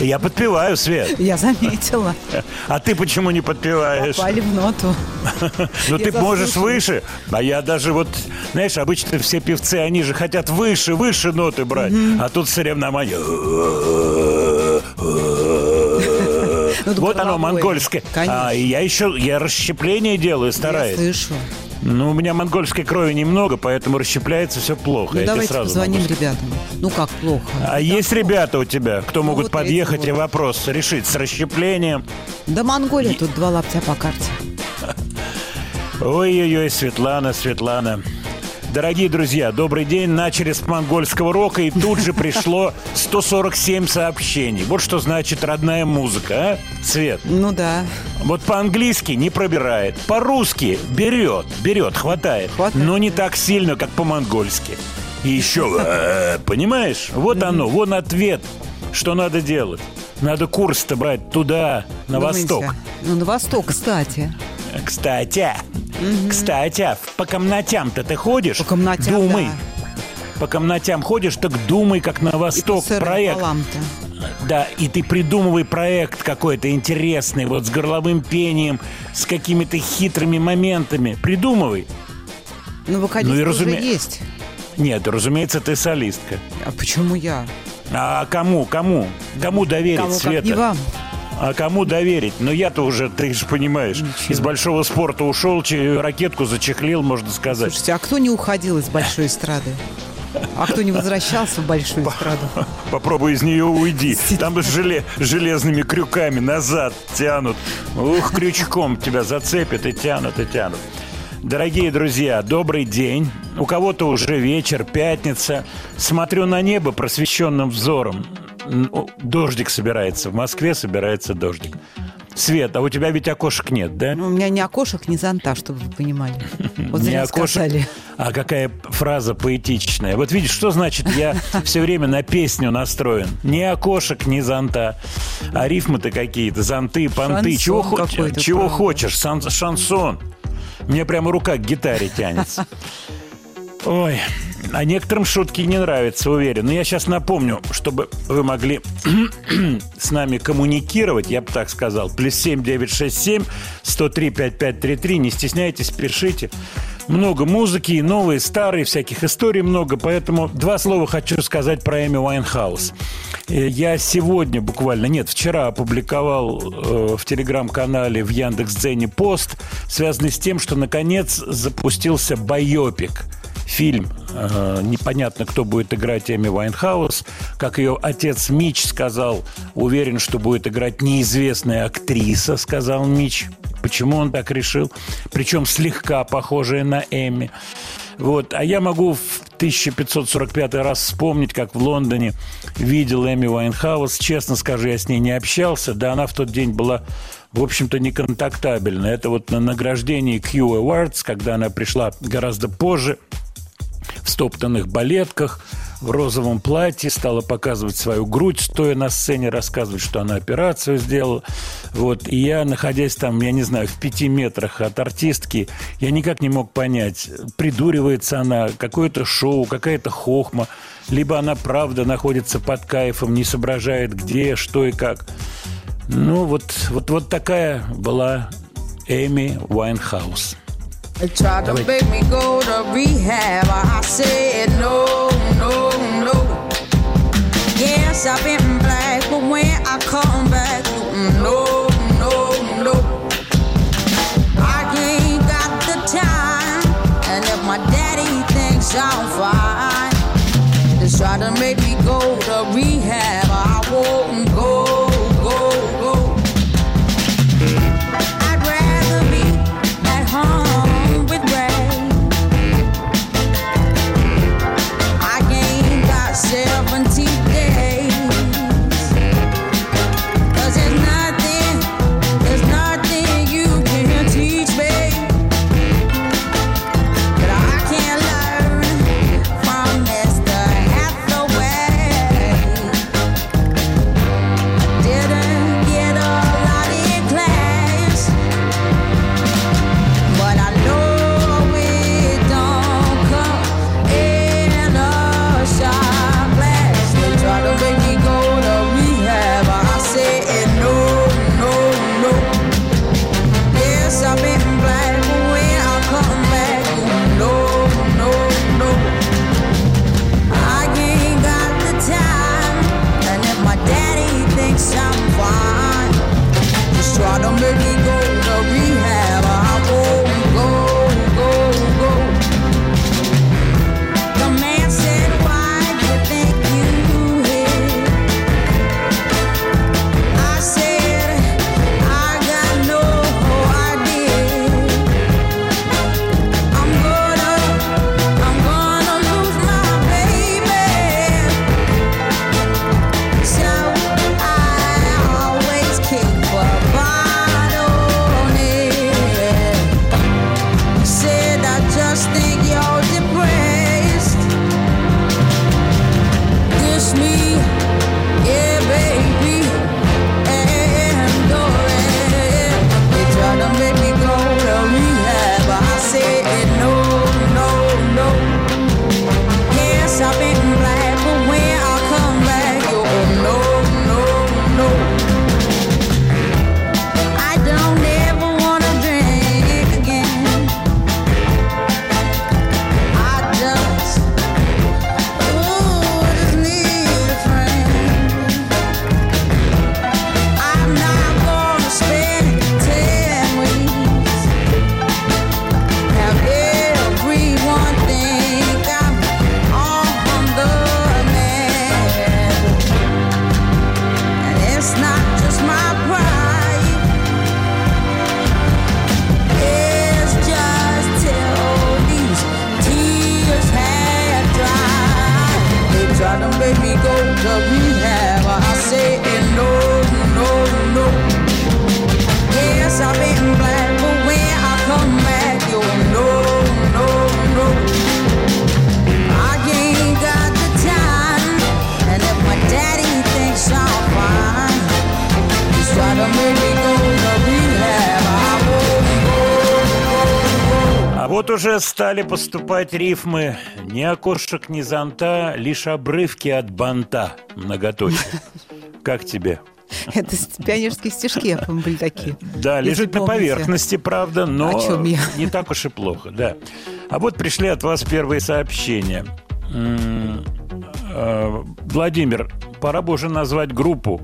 Я подпеваю, Свет. Я заметила. А ты почему не подпеваешь? Попали в ноту. Ну ты Я можешь выше. А я даже вот, знаешь, обычно все певцы, они же хотят выше, выше ноты брать. А тут соревнования. Ну, Вот оно, монгольское. А я еще, я расщепление делаю, Я стараюсь. слышу. Ну, у меня монгольской крови немного, поэтому расщепляется все плохо. Ну, я давайте сразу позвоним могу ребятам. Ну, как плохо? А есть ребята у тебя, кто могут вот подъехать и вопрос решить с расщеплением? Да Монголия тут два лаптя по карте. Ой-ой-ой, Светлана, Светлана. Дорогие друзья, добрый день. Начали с монгольского рока, и тут же пришло 147 сообщений. Вот что значит родная музыка, а? Свет. Ну да. Вот по-английски не пробирает, по-русски берет, берет, хватает, Хватает, но не так сильно, как по-монгольски. И еще, э, понимаешь, вот оно, вон ответ, что надо делать. Надо курс-то брать туда, на Думаете? восток. Ну, на восток, кстати. Кстати, кстати, по комнатям-то ты ходишь? По комнатям, Думай. да. по комнатям ходишь, так думай, как на И восток сырым проект. Да, и ты придумывай проект какой-то интересный, вот с горловым пением, с какими-то хитрыми моментами. Придумывай. Ну, вокалист Ну и разуме- есть. Нет, разумеется, ты солистка. А почему я? А кому, кому? Кому доверить, Кому Света? не вам? А кому доверить? Ну я-то уже, ты же понимаешь, из большого спорта ушел, ракетку зачехлил, можно сказать. Слушайте, а кто не уходил из большой эстрады? А кто не возвращался в большую эстраду? Попробуй из нее уйди. Там желе, железными крюками назад тянут. Ух, крючком тебя зацепят и тянут, и тянут. Дорогие друзья, добрый день. У кого-то уже вечер, пятница. Смотрю на небо просвещенным взором. Дождик собирается. В Москве собирается дождик. Свет, а у тебя ведь окошек нет, да? Ну, У меня ни окошек, ни зонта, чтобы вы понимали. Вот Не окошек. сказали. А какая фраза поэтичная. Вот видишь, что значит я все время на песню настроен. Ни окошек, ни зонта. А рифмы-то какие-то, зонты, понты. Шансон чего хо- какой-то, чего правда. хочешь, сан- шансон. Мне прямо рука к гитаре тянется. Ой, а некоторым шутки не нравятся, уверен. Но я сейчас напомню, чтобы вы могли с нами коммуникировать, я бы так сказал. Плюс семь девять шесть семь сто три пять пять три три. Не стесняйтесь, пишите. Много музыки, и новые, старые, всяких историй много. Поэтому два слова хочу сказать про Эми Уайнхаус. Э, Я сегодня буквально, нет, вчера опубликовал э, в телеграм-канале в Яндекс.Дзене пост, связанный с тем, что наконец запустился байопик фильм. Э, непонятно, кто будет играть Эми Вайнхаус. Как ее отец Мич сказал, уверен, что будет играть неизвестная актриса, сказал Мич. Почему он так решил? Причем слегка похожая на Эми. Вот. А я могу в 1545 раз вспомнить, как в Лондоне видел Эми Вайнхаус. Честно скажу, я с ней не общался. Да она в тот день была, в общем-то, неконтактабельна. Это вот на награждении Q Awards, когда она пришла гораздо позже в стоптанных балетках, в розовом платье, стала показывать свою грудь, стоя на сцене, рассказывать, что она операцию сделала. Вот. И я, находясь там, я не знаю, в пяти метрах от артистки, я никак не мог понять, придуривается она, какое-то шоу, какая-то хохма, либо она правда находится под кайфом, не соображает, где, что и как. Ну, вот, вот, вот такая была Эми Уайнхаус. They tried to make me go to rehab. I said no, no, no. Yes, I've been black, but when I come back, no, no, no. I ain't got the time, and if my daddy thinks I'm fine, they try to make me go to rehab. I won't вот уже стали поступать рифмы «Ни окошек, ни зонта, лишь обрывки от банта». Многоточие. Как тебе? Это пионерские стишки, были такие. Да, лежит на поверхности, правда, но не так уж и плохо, да. А вот пришли от вас первые сообщения. Э, Владимир, пора бы уже назвать группу,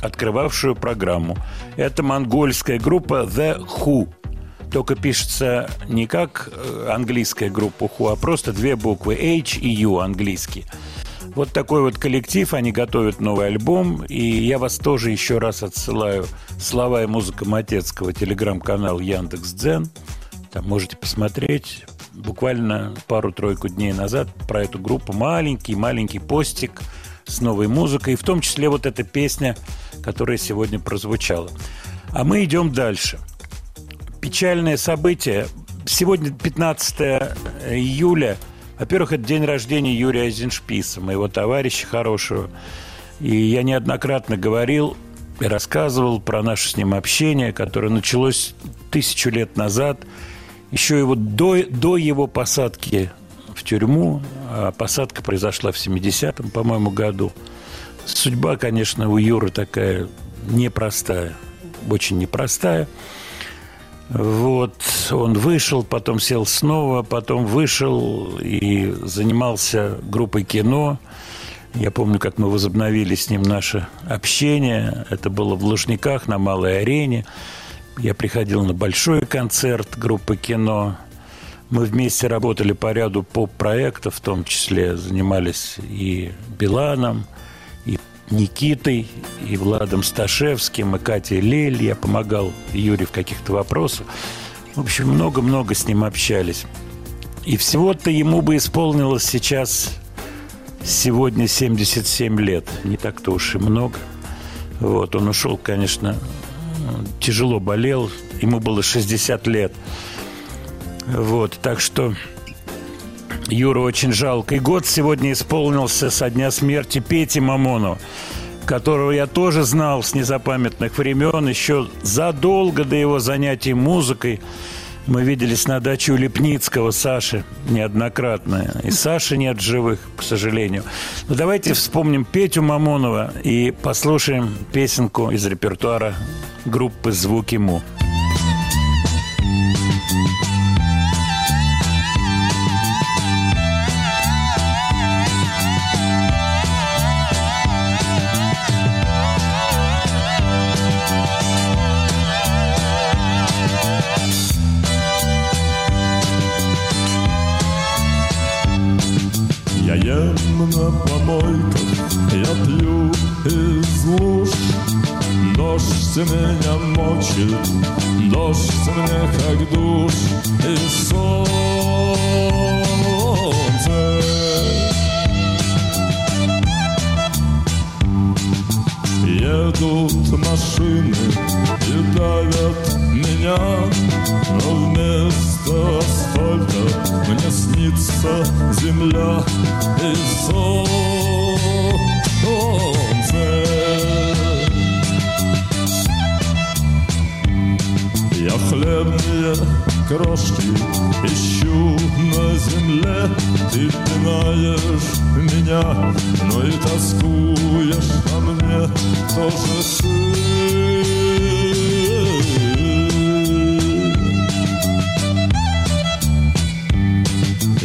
открывавшую программу. Это монгольская группа The Who. Только пишется не как э, английская группа Who, а просто две буквы H и U английские. Вот такой вот коллектив, они готовят новый альбом, и я вас тоже еще раз отсылаю слова и музыка Матецкого, телеграм-канал Яндекс.Дзен. Там можете посмотреть. Буквально пару-тройку дней назад про эту группу маленький-маленький постик с новой музыкой, в том числе вот эта песня, которая сегодня прозвучала. А мы идем дальше. Печальное событие. Сегодня 15 июля. Во-первых, это день рождения Юрия Айзеншписа, моего товарища хорошего. И я неоднократно говорил и рассказывал про наше с ним общение, которое началось тысячу лет назад, еще его до, до его посадки в тюрьму. А посадка произошла в 70-м, по-моему, году. Судьба, конечно, у Юры такая непростая, очень непростая. Вот, он вышел, потом сел снова, потом вышел и занимался группой кино. Я помню, как мы возобновили с ним наше общение. Это было в Лужниках на Малой арене. Я приходил на большой концерт группы кино. Мы вместе работали по ряду поп-проектов, в том числе занимались и Биланом, Никитой, и Владом Сташевским, и Катей Лель. Я помогал Юре в каких-то вопросах. В общем, много-много с ним общались. И всего-то ему бы исполнилось сейчас сегодня 77 лет. Не так-то уж и много. Вот, он ушел, конечно, тяжело болел. Ему было 60 лет. Вот, так что Юра очень жалко. И год сегодня исполнился со дня смерти Пети Мамонова, которого я тоже знал с незапамятных времен, еще задолго до его занятий музыкой. Мы виделись на даче у Лепницкого Саши неоднократно. И Саши нет живых, к сожалению. Но давайте вспомним Петю Мамонова и послушаем песенку из репертуара группы «Звуки Му». Дождь меня мочит, дождь мне как душ И солнце Едут машины и давят меня Но вместо асфальта мне снится земля и солнце Я хлебные крошки ищу на земле. Ты пинаешь меня, но и тоскуешь по мне тоже ты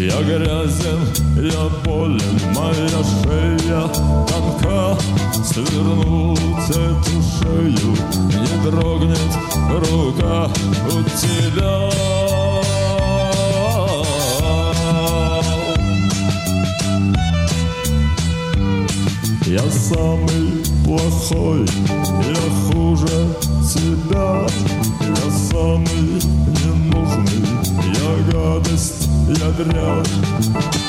Я грязен, я болен, моя шея тонка. Свернуть эту шею не дрогнет рука у тебя. Я самый плохой, я хуже тебя. Я самый ненужный, я гадость, я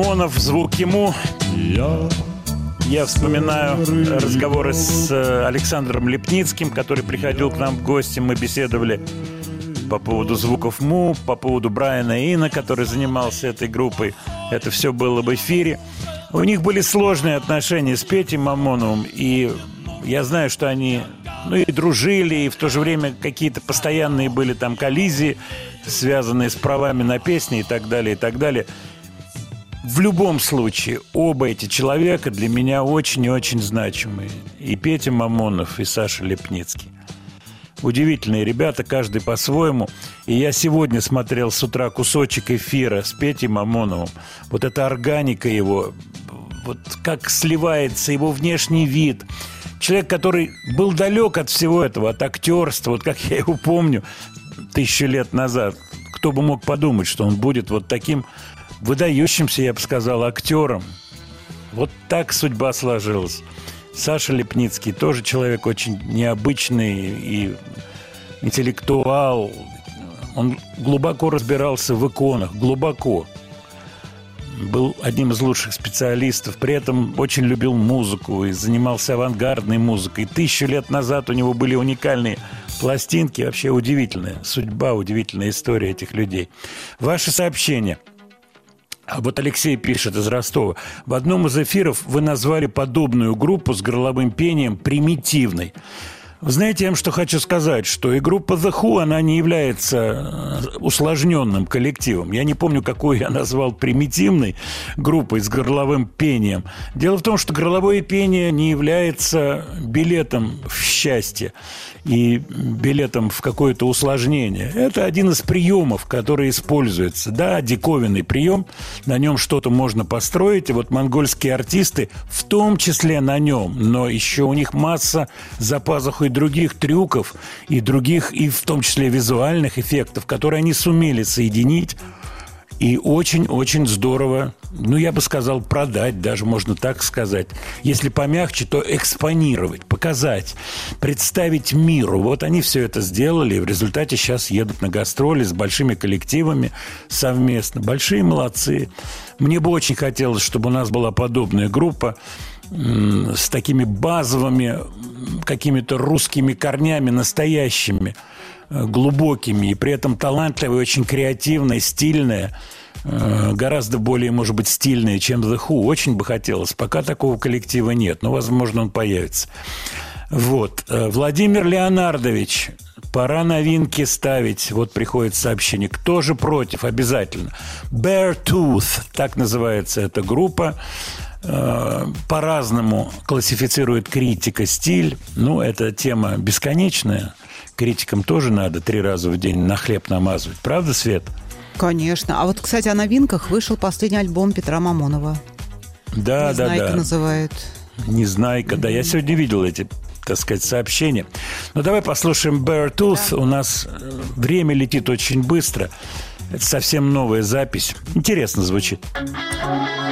Мамонов, звук ему. Я Я вспоминаю разговоры с э, Александром Лепницким, который приходил к нам в гости. Мы беседовали по поводу звуков Му, по поводу Брайана Ина, который занимался этой группой. Это все было в эфире. У них были сложные отношения с Петей Мамоновым, и я знаю, что они ну и дружили, и в то же время какие-то постоянные были там коллизии, связанные с правами на песни и так далее, и так далее. В любом случае, оба эти человека для меня очень и очень значимые. И Петя Мамонов, и Саша Лепницкий. Удивительные ребята, каждый по-своему. И я сегодня смотрел с утра кусочек эфира с Петей Мамоновым. Вот эта органика его, вот как сливается его внешний вид. Человек, который был далек от всего этого, от актерства, вот как я его помню тысячу лет назад. Кто бы мог подумать, что он будет вот таким выдающимся, я бы сказал, актером. Вот так судьба сложилась. Саша Лепницкий тоже человек очень необычный и интеллектуал. Он глубоко разбирался в иконах, глубоко. Был одним из лучших специалистов, при этом очень любил музыку и занимался авангардной музыкой. Тысячу лет назад у него были уникальные пластинки, вообще удивительная судьба, удивительная история этих людей. Ваши сообщения – а вот Алексей пишет из Ростова. В одном из эфиров вы назвали подобную группу с горловым пением примитивной. Вы знаете, я вам что хочу сказать, что и группа The Who, она не является э, усложненным коллективом. Я не помню, какую я назвал примитивной группой с горловым пением. Дело в том, что горловое пение не является билетом в счастье и билетом в какое-то усложнение. Это один из приемов, который используется. Да, диковинный прием, на нем что-то можно построить, и вот монгольские артисты в том числе на нем, но еще у них масса за пазухой других трюков и других, и в том числе визуальных эффектов, которые они сумели соединить и очень-очень здорово, ну, я бы сказал, продать, даже можно так сказать. Если помягче, то экспонировать, показать, представить миру. Вот они все это сделали, и в результате сейчас едут на гастроли с большими коллективами совместно. Большие молодцы. Мне бы очень хотелось, чтобы у нас была подобная группа с такими базовыми какими-то русскими корнями настоящими, э, глубокими, и при этом талантливая, очень креативная, стильная, э, гораздо более, может быть, стильная, чем The Who. Очень бы хотелось. Пока такого коллектива нет, но, возможно, он появится. Вот. Э, Владимир Леонардович, пора новинки ставить. Вот приходит сообщение. Кто же против? Обязательно. Bear Tooth, так называется эта группа. Э, по-разному классифицирует критика стиль. Ну, это тема бесконечная. Критикам тоже надо три раза в день на хлеб намазывать. Правда, Свет? Конечно. А вот, кстати, о новинках вышел последний альбом Петра Мамонова. Да, да, Незнайка да. называют. Незнайка, да. Я сегодня видел эти так сказать, сообщения. Ну, давай послушаем Bear Tooth. У нас э, время летит очень быстро. Это совсем новая запись. Интересно звучит. Finally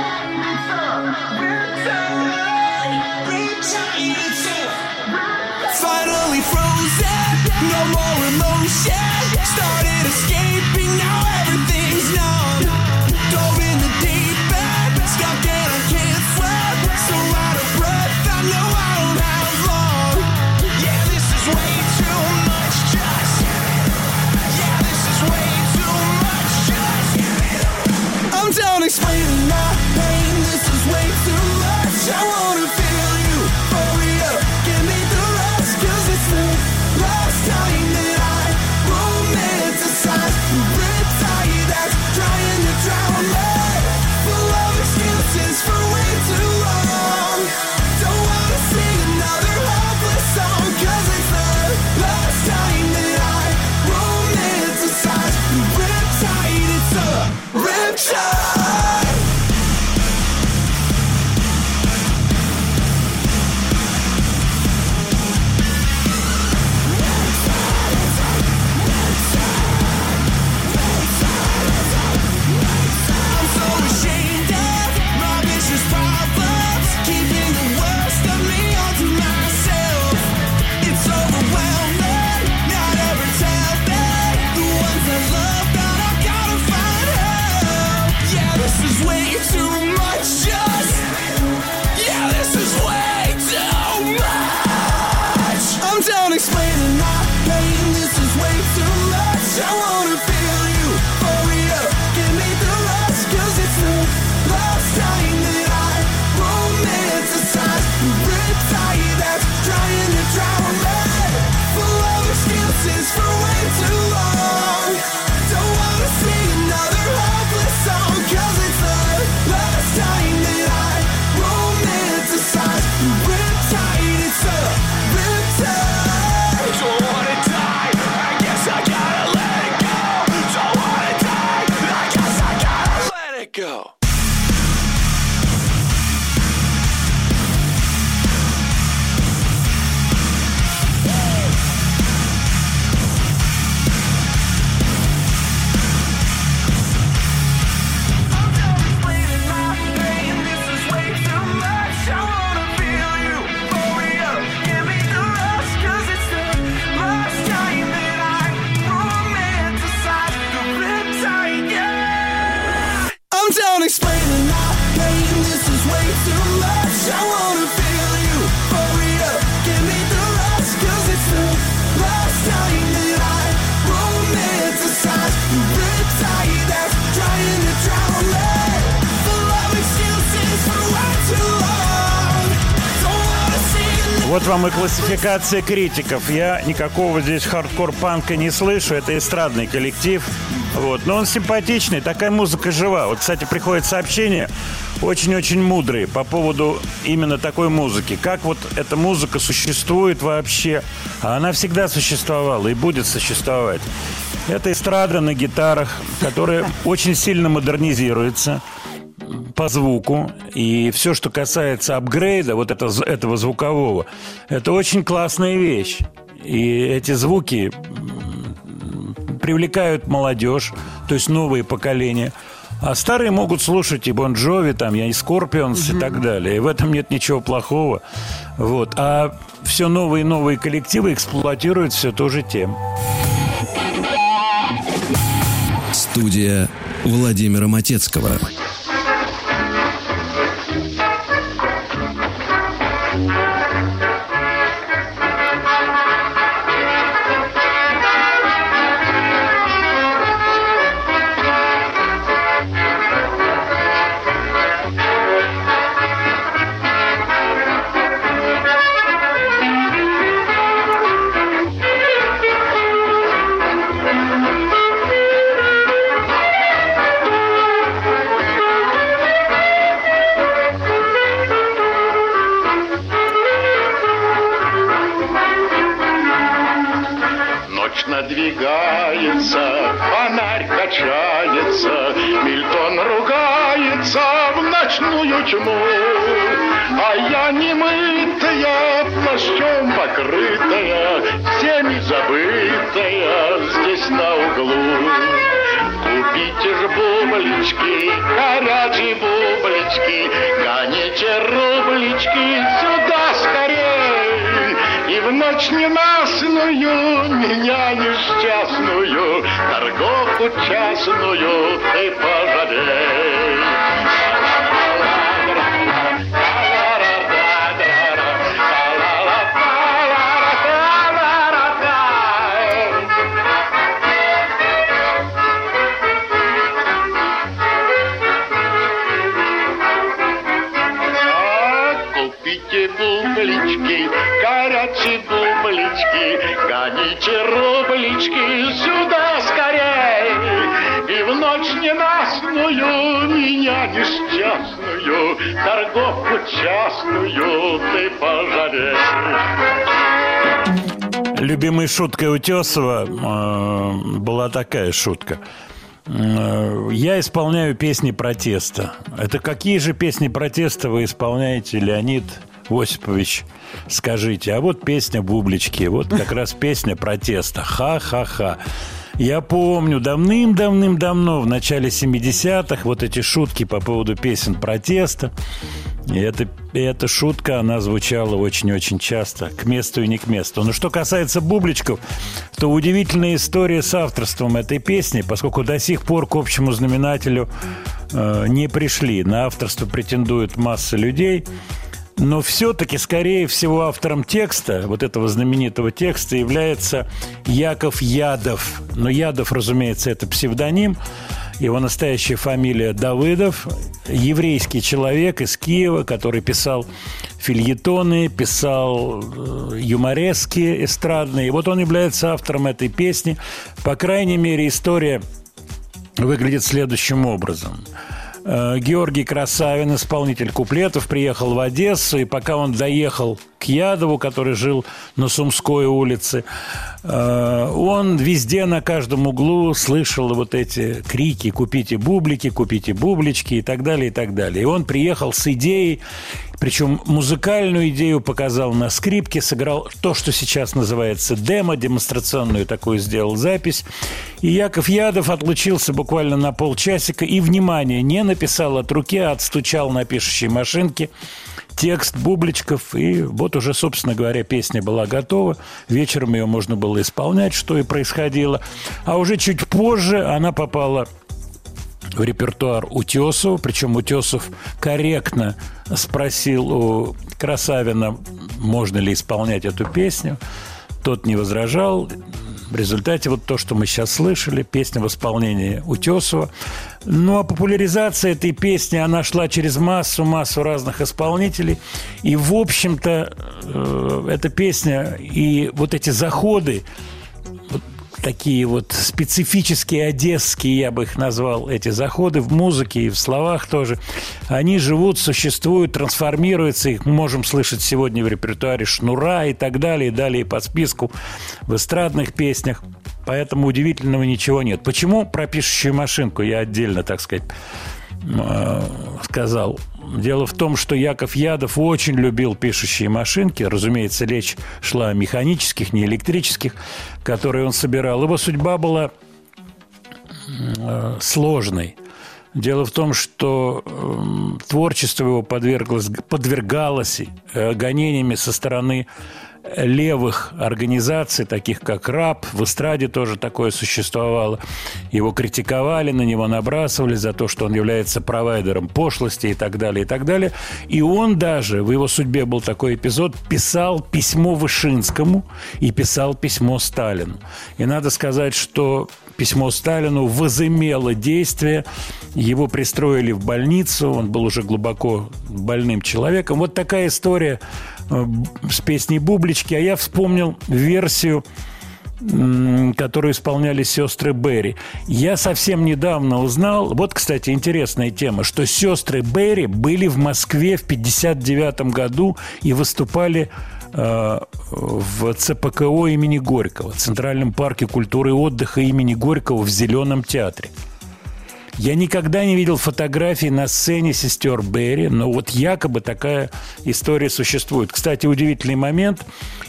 Вот вам и классификация критиков. Я никакого здесь хардкор-панка не слышу. Это эстрадный коллектив. Вот. Но он симпатичный, такая музыка жива. Вот, кстати, приходят сообщения очень-очень мудрые по поводу именно такой музыки. Как вот эта музыка существует вообще. А она всегда существовала и будет существовать. Это эстрада на гитарах, которая очень сильно модернизируется по звуку. И все, что касается апгрейда, вот это, этого звукового, это очень классная вещь. И эти звуки привлекают молодежь, то есть новые поколения. А старые могут слушать и Бон Джови, там, я и Скорпионс и так далее. И в этом нет ничего плохого. Вот. А все новые и новые коллективы эксплуатируют все то же тем. Студия Владимира Матецкого. Забытая здесь на углу. Купите ж бублички, горячие бублички, Гоните рублички сюда скорей. И в ночь ненастную меня несчастную, Торговку частную ты пожалей. Ненастную меня несчастную, торговку частную ты пожалей. Любимой шуткой Утесова э, была такая шутка. Э, Я исполняю песни протеста. Это какие же песни протеста вы исполняете, Леонид Осипович? Скажите. А вот песня «Бублички». Вот как раз песня протеста. Ха-ха-ха. Я помню, давным-давным-давно, в начале 70-х, вот эти шутки по поводу песен протеста. И, это, и эта шутка, она звучала очень-очень часто, к месту и не к месту. Но что касается бубличков, то удивительная история с авторством этой песни, поскольку до сих пор к общему знаменателю э, не пришли. На авторство претендует масса людей. Но все-таки, скорее всего, автором текста, вот этого знаменитого текста, является Яков Ядов. Но Ядов, разумеется, это псевдоним. Его настоящая фамилия Давыдов. Еврейский человек из Киева, который писал фильетоны, писал э, юморески эстрадные. И вот он является автором этой песни. По крайней мере, история выглядит следующим образом. Э, Георгий Красавин, исполнитель куплетов, приехал в Одессу, и пока он доехал к Ядову, который жил на Сумской улице, э, он везде, на каждом углу слышал вот эти крики «купите бублики, купите бублички» и так далее, и так далее. И он приехал с идеей, причем музыкальную идею показал на скрипке, сыграл то, что сейчас называется демо, демонстрационную такую сделал запись. И Яков Ядов отлучился буквально на полчасика и, внимание, не написал от руки, а отстучал на пишущей машинке текст бубличков, и вот уже, собственно говоря, песня была готова. Вечером ее можно было исполнять, что и происходило. А уже чуть позже она попала в репертуар Утесова, причем Утесов корректно спросил у Красавина, можно ли исполнять эту песню. Тот не возражал, В результате вот то, что мы сейчас слышали, песня в исполнении Утесова. Ну, а популяризация этой песни, она шла через массу-массу разных исполнителей. И, в общем-то, э, эта песня и вот эти заходы, такие вот специфические одесские, я бы их назвал, эти заходы в музыке и в словах тоже, они живут, существуют, трансформируются, их мы можем слышать сегодня в репертуаре Шнура и так далее, и далее по списку в эстрадных песнях. Поэтому удивительного ничего нет. Почему про пишущую машинку я отдельно, так сказать, сказал? Дело в том, что Яков Ядов очень любил пишущие машинки. Разумеется, речь шла о механических, не электрических, которые он собирал. Его судьба была э, сложной. Дело в том, что э, творчество его подверглось, подвергалось э, гонениями со стороны левых организаций, таких как РАП, в эстраде тоже такое существовало. Его критиковали, на него набрасывали за то, что он является провайдером пошлости и так далее, и так далее. И он даже, в его судьбе был такой эпизод, писал письмо Вышинскому и писал письмо Сталину. И надо сказать, что письмо Сталину возымело действие. Его пристроили в больницу, он был уже глубоко больным человеком. Вот такая история с песней «Бублички». А я вспомнил версию которую исполняли сестры Берри. Я совсем недавно узнал, вот, кстати, интересная тема, что сестры Берри были в Москве в 59 году и выступали э, в ЦПКО имени Горького, Центральном парке культуры и отдыха имени Горького в Зеленом театре. Я никогда не видел фотографий на сцене сестер Берри, но вот якобы такая история существует. Кстати, удивительный момент.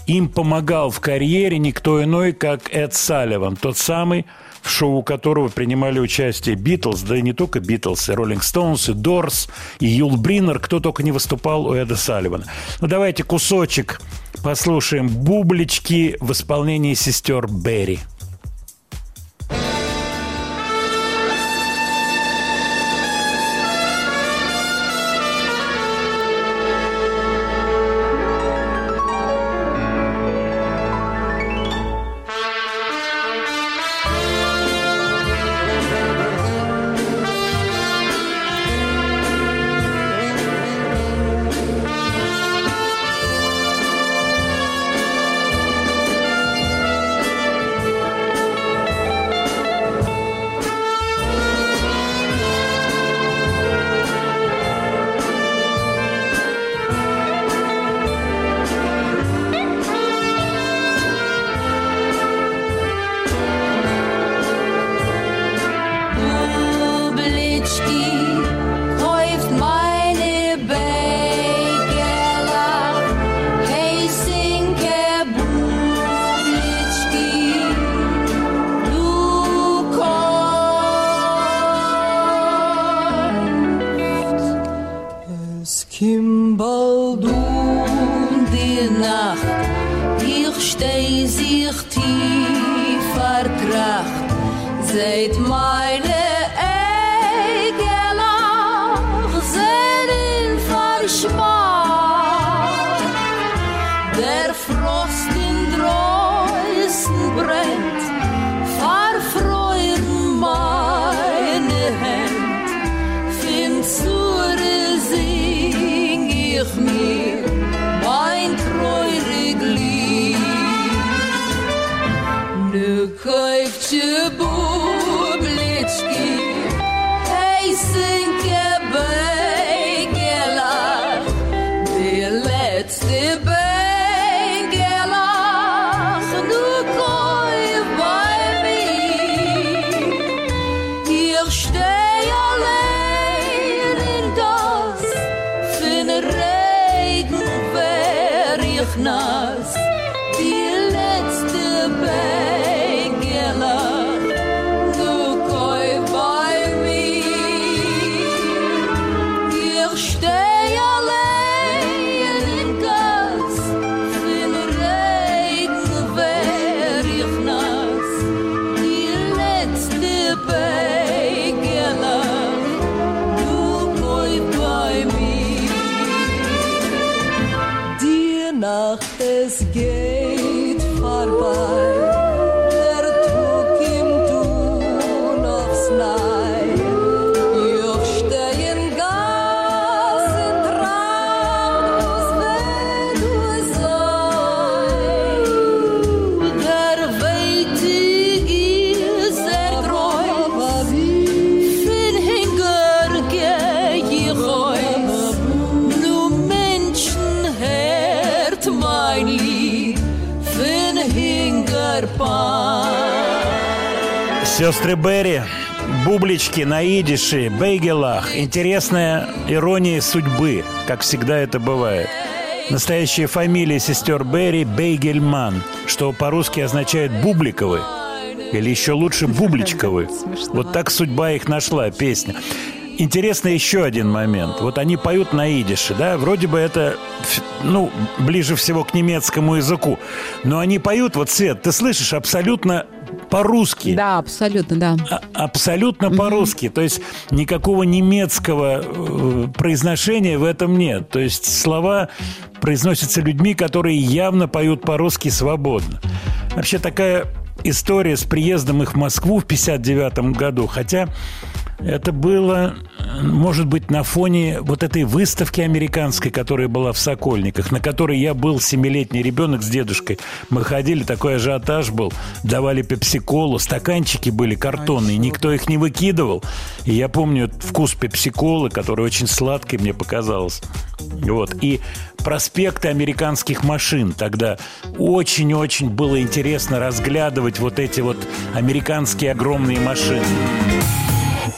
Им помогал в карьере никто иной, как Эд Салливан, тот самый, в шоу которого принимали участие Битлз, да и не только Битлз, и Роллинг Стоунс, и Дорс, и Юл Бриннер, кто только не выступал у Эда Салливана. Ну, давайте кусочек послушаем «Бублички» в исполнении сестер Берри. Bald um die Nacht, ich steh sich tief vertracht, seht meine Сестры Берри, бублички на идише, бейгелах. Интересная ирония судьбы, как всегда это бывает. Настоящая фамилия сестер Берри – Бейгельман, что по-русски означает «бубликовы». Или еще лучше «бубличковы». Вот так судьба их нашла, песня. Интересно еще один момент. Вот они поют на идише, да, вроде бы это, ну, ближе всего к немецкому языку. Но они поют, вот, Свет, ты слышишь, абсолютно по-русски. Да, абсолютно, да. А- Абсолютно по-русски. То есть никакого немецкого э, произношения в этом нет. То есть слова произносятся людьми, которые явно поют по-русски свободно. Вообще такая история с приездом их в Москву в 59 году, хотя это было, может быть, на фоне вот этой выставки американской, которая была в Сокольниках, на которой я был семилетний ребенок с дедушкой. Мы ходили, такой ажиотаж был, давали пепсиколу, стаканчики были картонные, никто их не выкидывал. И я помню вкус пепсиколы, который очень сладкий мне показалось. Вот. И проспекты американских машин. Тогда очень-очень было интересно разглядывать вот эти вот американские огромные машины.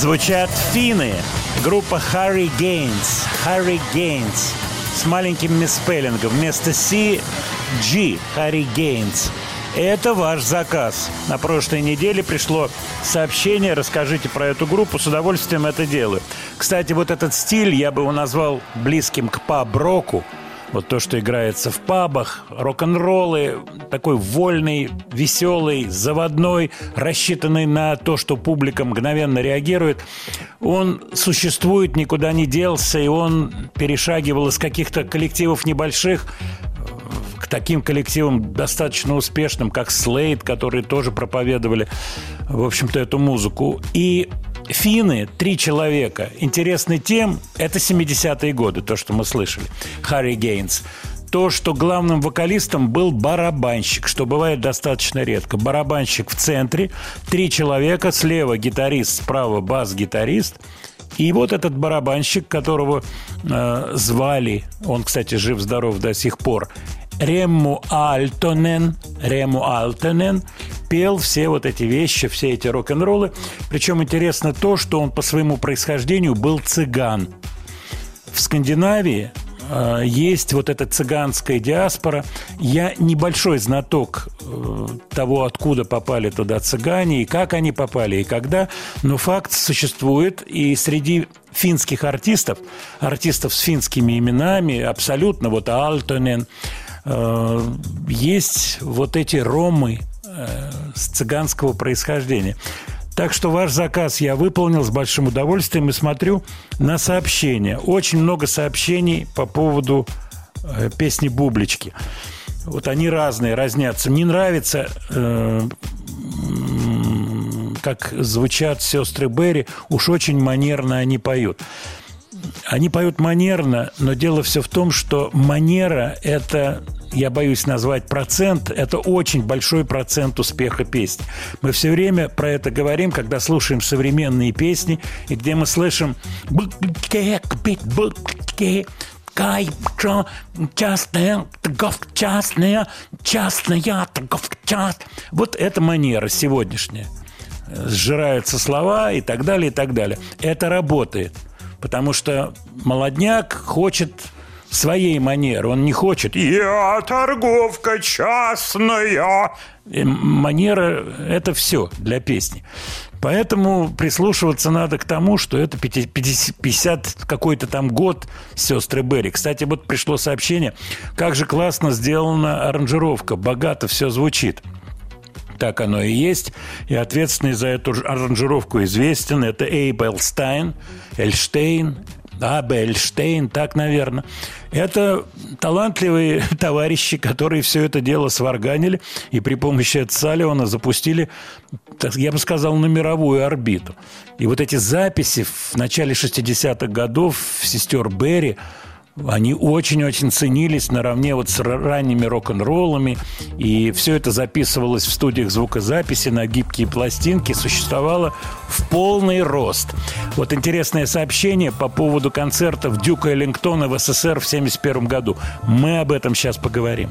Звучат финны. Группа Harry Gaines. Harry Gaines. С маленьким миспеллингом. Вместо C – G. Harry Gaines. Это ваш заказ. На прошлой неделе пришло сообщение. Расскажите про эту группу. С удовольствием это делаю. Кстати, вот этот стиль я бы его назвал близким к паб-року. Вот то, что играется в пабах, рок-н-роллы, такой вольный, веселый, заводной, рассчитанный на то, что публика мгновенно реагирует, он существует, никуда не делся, и он перешагивал из каких-то коллективов небольших к таким коллективам достаточно успешным, как Слейд, которые тоже проповедовали, в общем-то, эту музыку. И Финны, три человека, интересны тем, это 70-е годы, то, что мы слышали, Харри Гейнс. То, что главным вокалистом был барабанщик, что бывает достаточно редко. Барабанщик в центре, три человека, слева гитарист, справа бас-гитарист. И вот этот барабанщик, которого э, звали, он, кстати, жив-здоров до сих пор, Рему Альтонен, Рему Альтонен пел все вот эти вещи, все эти рок-н-роллы. Причем интересно то, что он по своему происхождению был цыган. В Скандинавии есть вот эта цыганская диаспора. Я небольшой знаток э, того, откуда попали туда цыгане, и как они попали, и когда, но факт существует, и среди финских артистов, артистов с финскими именами, абсолютно, вот Альтонен, э, есть вот эти ромы э, с цыганского происхождения. Так что ваш заказ я выполнил с большим удовольствием и смотрю на сообщения. Очень много сообщений по поводу э, песни «Бублички». Вот они разные, разнятся. Мне нравится, э, как звучат сестры Берри. Уж очень манерно они поют. Они поют манерно, но дело все в том, что манера – это, я боюсь назвать процент, это очень большой процент успеха песни. Мы все время про это говорим, когда слушаем современные песни, и где мы слышим Кай, чё, частная, торговка частная, частная, торговка частная. Вот это манера сегодняшняя. Сжираются слова и так далее, и так далее. Это работает. Потому что молодняк хочет своей манеры. Он не хочет «Я торговка частная». И манера – это все для песни. Поэтому прислушиваться надо к тому, что это 50, 50 какой-то там год сестры Берри. Кстати, вот пришло сообщение, как же классно сделана аранжировка, богато все звучит. Так оно и есть. И ответственный за эту аранжировку известен. Это Эйб Эльстайн, Эльштейн, да, Бельштейн, так, наверное. Это талантливые товарищи, которые все это дело сварганили и при помощи Эд Салливана запустили, я бы сказал, на мировую орбиту. И вот эти записи в начале 60-х годов сестер Берри, они очень-очень ценились наравне вот с ранними рок-н-роллами. И все это записывалось в студиях звукозаписи на гибкие пластинки, существовало в полный рост. Вот интересное сообщение по поводу концертов Дюка Эллингтона в СССР в 1971 году. Мы об этом сейчас поговорим.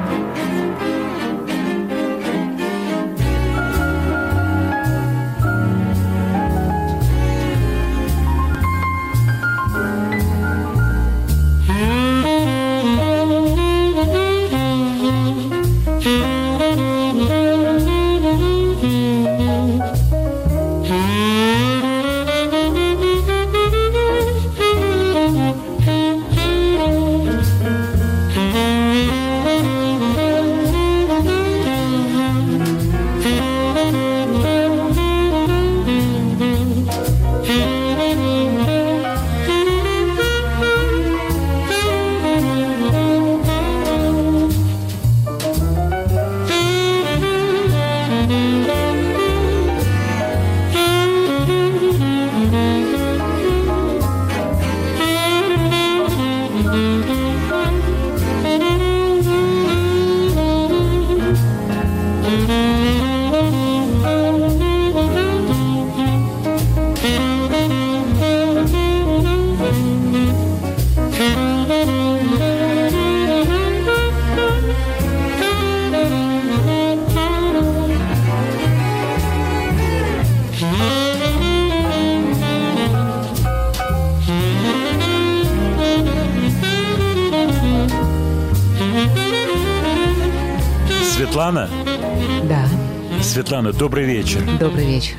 Добрый вечер. добрый вечер.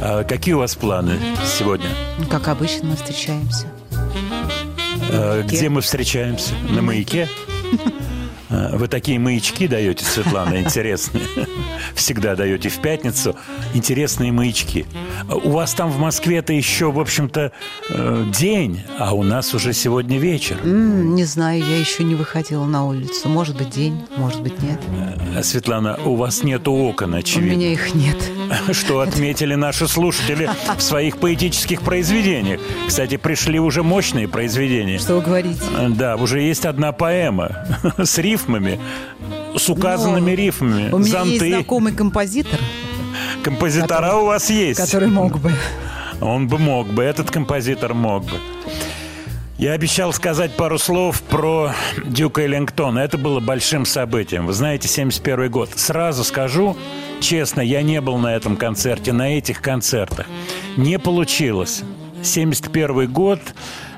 А какие у вас планы сегодня? Ну, Как обычно, мы встречаемся. А, где мы встречаемся? На маяке? А, Вы такие маячки даете, Светлана, интересные. Всегда даете в пятницу интересные маячки. У вас там в Москве-то еще, в общем-то, э, день, а у нас уже сегодня вечер. М, не знаю, я еще не выходила на улицу. Может быть, день, может быть, нет. А, Светлана, у вас нету окон, У очевидно. меня их нет. что отметили наши слушатели в своих поэтических произведениях. Кстати, пришли уже мощные произведения. Что вы говорите? Да, уже есть одна поэма с рифмами, с указанными Ну, рифмами. У меня есть Зонты. знакомый композитор, Композитора у вас есть. который мог бы. Он бы мог бы, этот композитор мог бы. Я обещал сказать пару слов про Дюка Эллингтона. Это было большим событием. Вы знаете, 71 год. Сразу скажу, честно, я не был на этом концерте, на этих концертах. Не получилось. 71 год,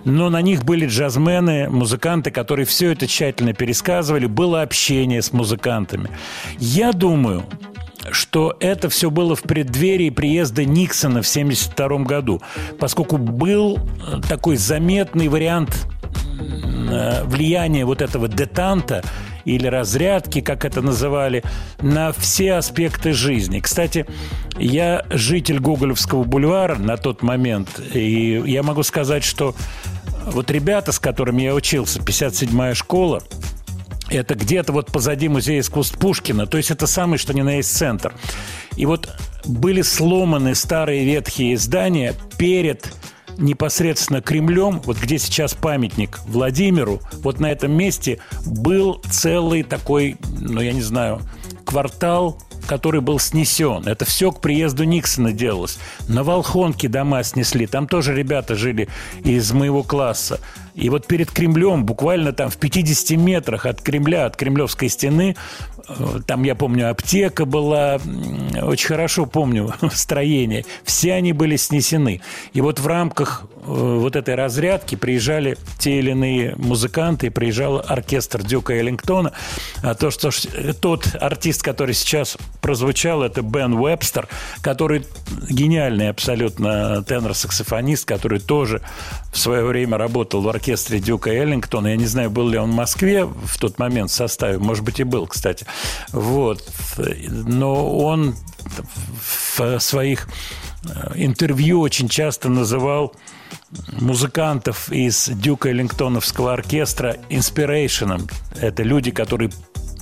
но на них были джазмены, музыканты, которые все это тщательно пересказывали. Было общение с музыкантами. Я думаю, что это все было в преддверии приезда Никсона в 1972 году, поскольку был э, такой заметный вариант э, влияния вот этого детанта или разрядки, как это называли, на все аспекты жизни. Кстати, я житель Гоголевского бульвара на тот момент, и я могу сказать, что вот ребята, с которыми я учился, 57-я школа, это где-то вот позади музея искусств Пушкина. То есть это самый, что ни на есть центр. И вот были сломаны старые ветхие здания перед непосредственно Кремлем, вот где сейчас памятник Владимиру, вот на этом месте был целый такой, ну я не знаю, квартал который был снесен. Это все к приезду Никсона делалось. На Волхонке дома снесли. Там тоже ребята жили из моего класса. И вот перед Кремлем, буквально там в 50 метрах от Кремля, от Кремлевской стены, там, я помню, аптека была, очень хорошо помню строение. Все они были снесены. И вот в рамках э, вот этой разрядки приезжали те или иные музыканты, приезжал оркестр Дюка Эллингтона. А то, что ж- тот артист, который сейчас прозвучал, это Бен Уэбстер, который гениальный абсолютно тенор-саксофонист, который тоже в свое время работал в оркестре Дюка Эллингтона. Я не знаю, был ли он в Москве в тот момент в составе. Может быть, и был, кстати. Вот. Но он в своих э, интервью очень часто называл музыкантов из Дюка Эллингтоновского оркестра инспирейшеном. Это люди, которые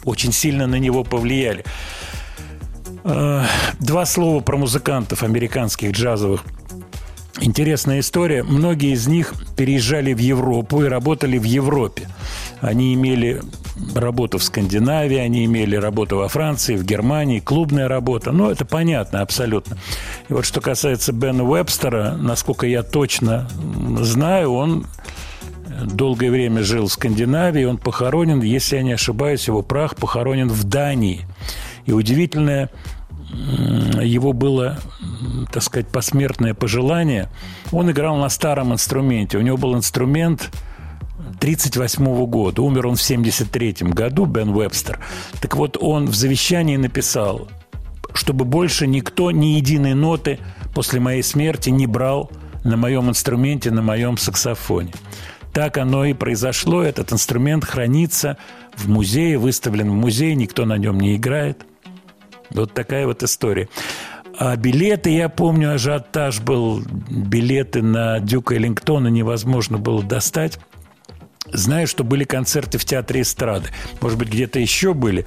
очень сильно на него повлияли. Э, Два слова про музыкантов американских джазовых. Интересная история. Многие из них переезжали в Европу и работали в Европе. Они имели работу в Скандинавии, они имели работу во Франции, в Германии, клубная работа. Ну, это понятно абсолютно. И вот что касается Бена Уэбстера, насколько я точно знаю, он долгое время жил в Скандинавии, он похоронен, если я не ошибаюсь, его прах похоронен в Дании. И удивительное его было, так сказать, посмертное пожелание. Он играл на старом инструменте. У него был инструмент 1938 года. Умер он в 1973 году, Бен Уэбстер. Так вот, он в завещании написал, чтобы больше никто ни единой ноты после моей смерти не брал на моем инструменте, на моем саксофоне. Так оно и произошло. Этот инструмент хранится в музее, выставлен в музее, никто на нем не играет. Вот такая вот история. А билеты, я помню, ажиотаж был. Билеты на Дюка Эллингтона невозможно было достать. Знаю, что были концерты в театре эстрады. Может быть, где-то еще были.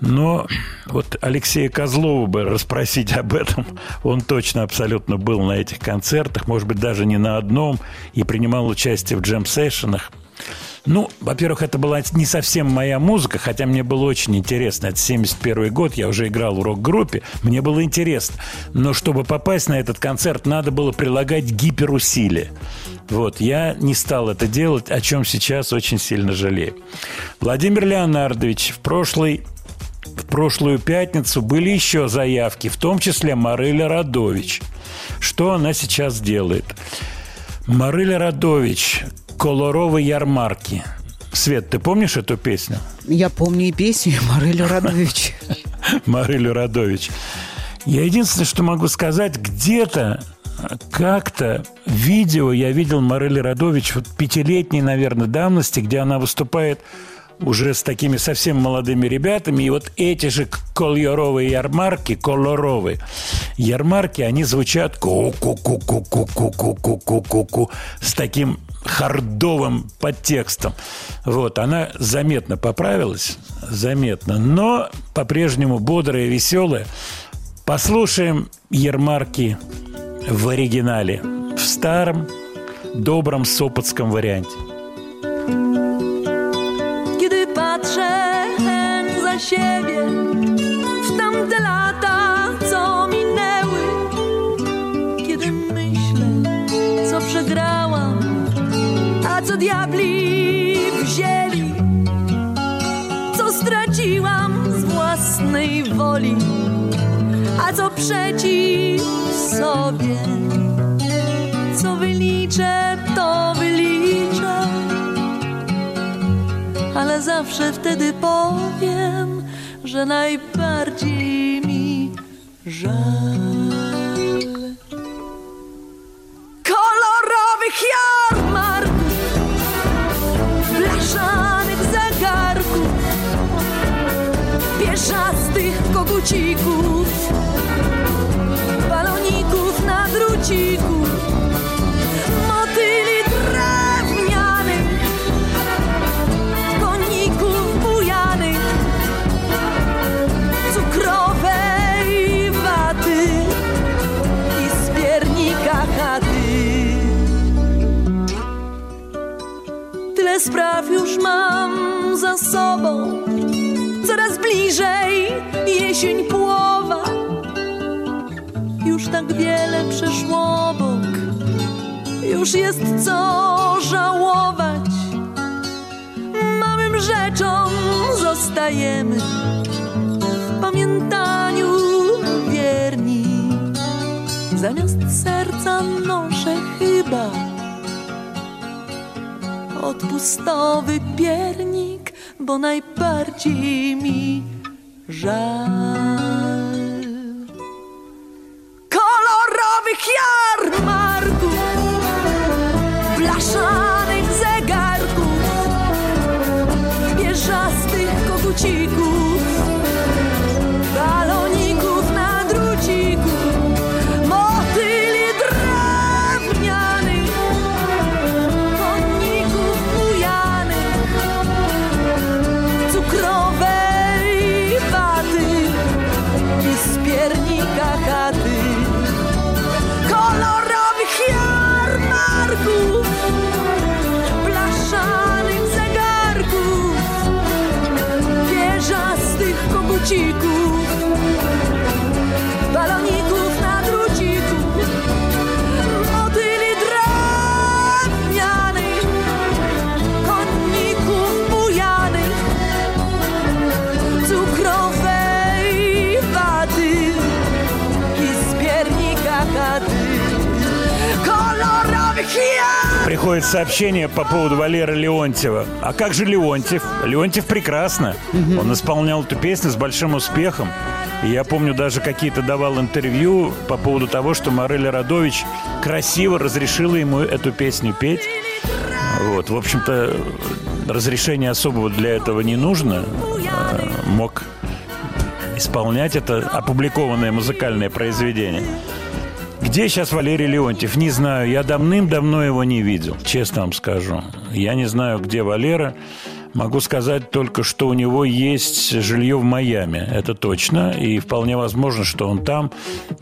Но вот Алексея Козлова бы расспросить об этом. Он точно абсолютно был на этих концертах. Может быть, даже не на одном. И принимал участие в джем-сессионах. Ну, во-первых, это была не совсем моя музыка, хотя мне было очень интересно. Это 71 год, я уже играл в рок-группе, мне было интересно. Но чтобы попасть на этот концерт, надо было прилагать гиперусилие. Вот, я не стал это делать, о чем сейчас очень сильно жалею. Владимир Леонардович в прошлый в прошлую пятницу были еще заявки, в том числе Марыля Радович. Что она сейчас делает? Марыля Радович, колоровые ярмарки. Свет, ты помнишь эту песню? Я помню и песню, и Марелю Радович. Марылю Радович. Я единственное, что могу сказать, где-то как-то видео я видел Марели Радович вот пятилетней, наверное, давности, где она выступает уже с такими совсем молодыми ребятами, и вот эти же кольоровые ярмарки, колоровые ярмарки, они звучат ку-ку-ку-ку-ку-ку-ку-ку-ку с таким хардовым подтекстом. Вот, она заметно поправилась, заметно, но по-прежнему бодрая, веселая. Послушаем ярмарки в оригинале, в старом, добром сопотском варианте. Kiedy patrzę za siebie w tamte lata, co diabli wzięli, co straciłam z własnej woli, a co przeciw sobie, co wyliczę, to wyliczę ale zawsze wtedy powiem, że najbardziej mi żal. Kolorowych jarmarków, pieszastych kogucików, baloników na druciku, motyli drewnianych koników bujanych, cukrowej waty i z piernika. Tyle spraw już mam za sobą, bliżej jesień połowa. Już tak wiele przeszło obok, już jest co żałować małym rzeczom zostajemy w pamiętaniu wierni. Zamiast serca noszę chyba odpustowy piernik, bo najbardziej mi żal. Приходит сообщение по поводу Валеры Леонтьева. А как же Леонтьев? Леонтьев прекрасно. Он исполнял эту песню с большим успехом. И я помню, даже какие-то давал интервью по поводу того, что Мореля Радович красиво разрешила ему эту песню петь. Вот, в общем-то, разрешения особого для этого не нужно. Э, Мог исполнять это опубликованное музыкальное произведение. Где сейчас Валерий Леонтьев? Не знаю. Я давным-давно его не видел, честно вам скажу. Я не знаю, где Валера. Могу сказать только, что у него есть жилье в Майами. Это точно. И вполне возможно, что он там.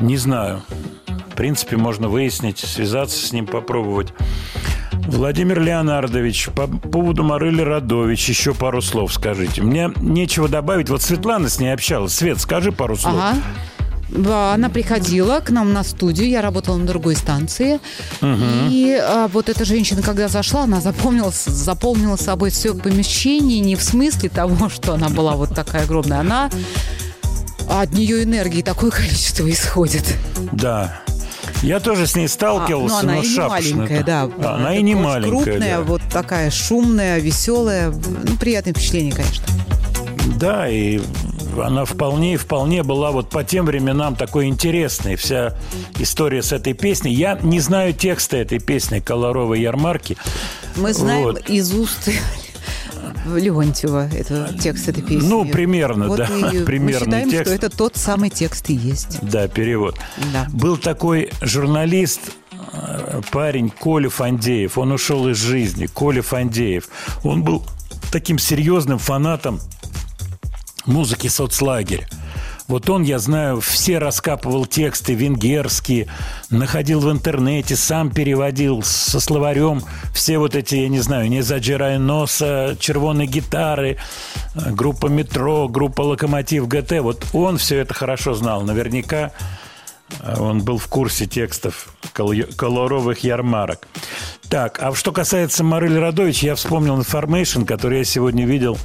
Не знаю. В принципе, можно выяснить, связаться с ним, попробовать. Владимир Леонардович, по поводу Марыли Радович еще пару слов скажите. Мне нечего добавить. Вот Светлана с ней общалась. Свет, скажи пару слов. Ага. Да, Она приходила к нам на студию, я работала на другой станции. И а, вот эта женщина, когда зашла, она запомнила, заполнила собой все помещение, не в смысле того, что она была вот такая огромная. Она от нее энергии такое количество исходит. Да. Я тоже с ней А, сталкивался, ну, она но и не маленькая, да. А, Она и не маленькая, Крупная, да. вот такая шумная, веселая. Ну, приятное впечатление, конечно. Да, и она вполне, вполне была вот по тем временам такой интересной. Вся история с этой песней. Я не знаю текста этой песни «Колоровой ярмарки». Мы знаем Вот. из уст Леонтьева это текст этой песни. Ну, примерно, Вот да, и примерный мы считаем, текст. что это тот самый текст и есть. Да, перевод. Да. Был такой журналист, э, парень Коля Фандеев. Он ушел из жизни. Коля Фандеев. Он был таким серьезным фанатом музыки соцлагеря. Вот он, я знаю, все раскапывал тексты венгерские, находил в интернете, сам переводил со словарем все вот эти, я не знаю, «Не заджирай носа», «Червоные гитары», группа «Метро», группа «Локомотив ГТ». Вот он все это хорошо знал. Наверняка он был в курсе текстов кол- колоровых ярмарок. Так, а что касается Марыли Родович, я вспомнил information, который я сегодня видел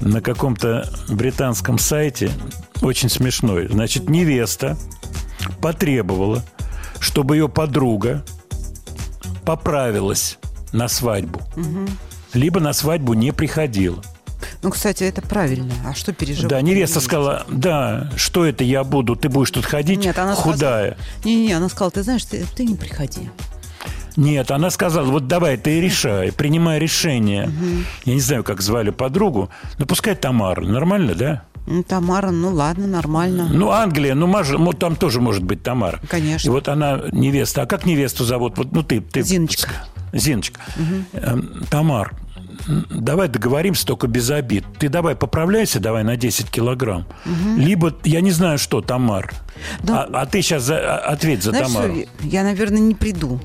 на каком-то британском сайте. Очень смешной. Значит, невеста потребовала, чтобы ее подруга поправилась на свадьбу. Либо на свадьбу не приходила. Ну, кстати, это правильно. А что переживать? Да, невеста сказала, да, что это я буду, ты будешь тут ходить Нет, она худая. Не-не, она сказала, ты знаешь, ты, ты не приходи. Нет, она сказала, вот давай, ты решай, принимай решение. Я не знаю, как звали подругу, но пускай Тамара. Нормально, да? Ну, Тамара, ну ладно, нормально. Ну, Англия, ну, маж- ну, там тоже может быть Тамара. Конечно. И вот она невеста. А как невесту зовут? Вот, ну, ты, ты... Зиночка. Зиночка. Эм, Тамар, давай договоримся только без обид. Ты давай поправляйся, давай на 10 килограмм. Либо, я не знаю, что, Тамар. Да. А, а ты сейчас ответь за Знаешь, Тамару. что, я, наверное, не приду.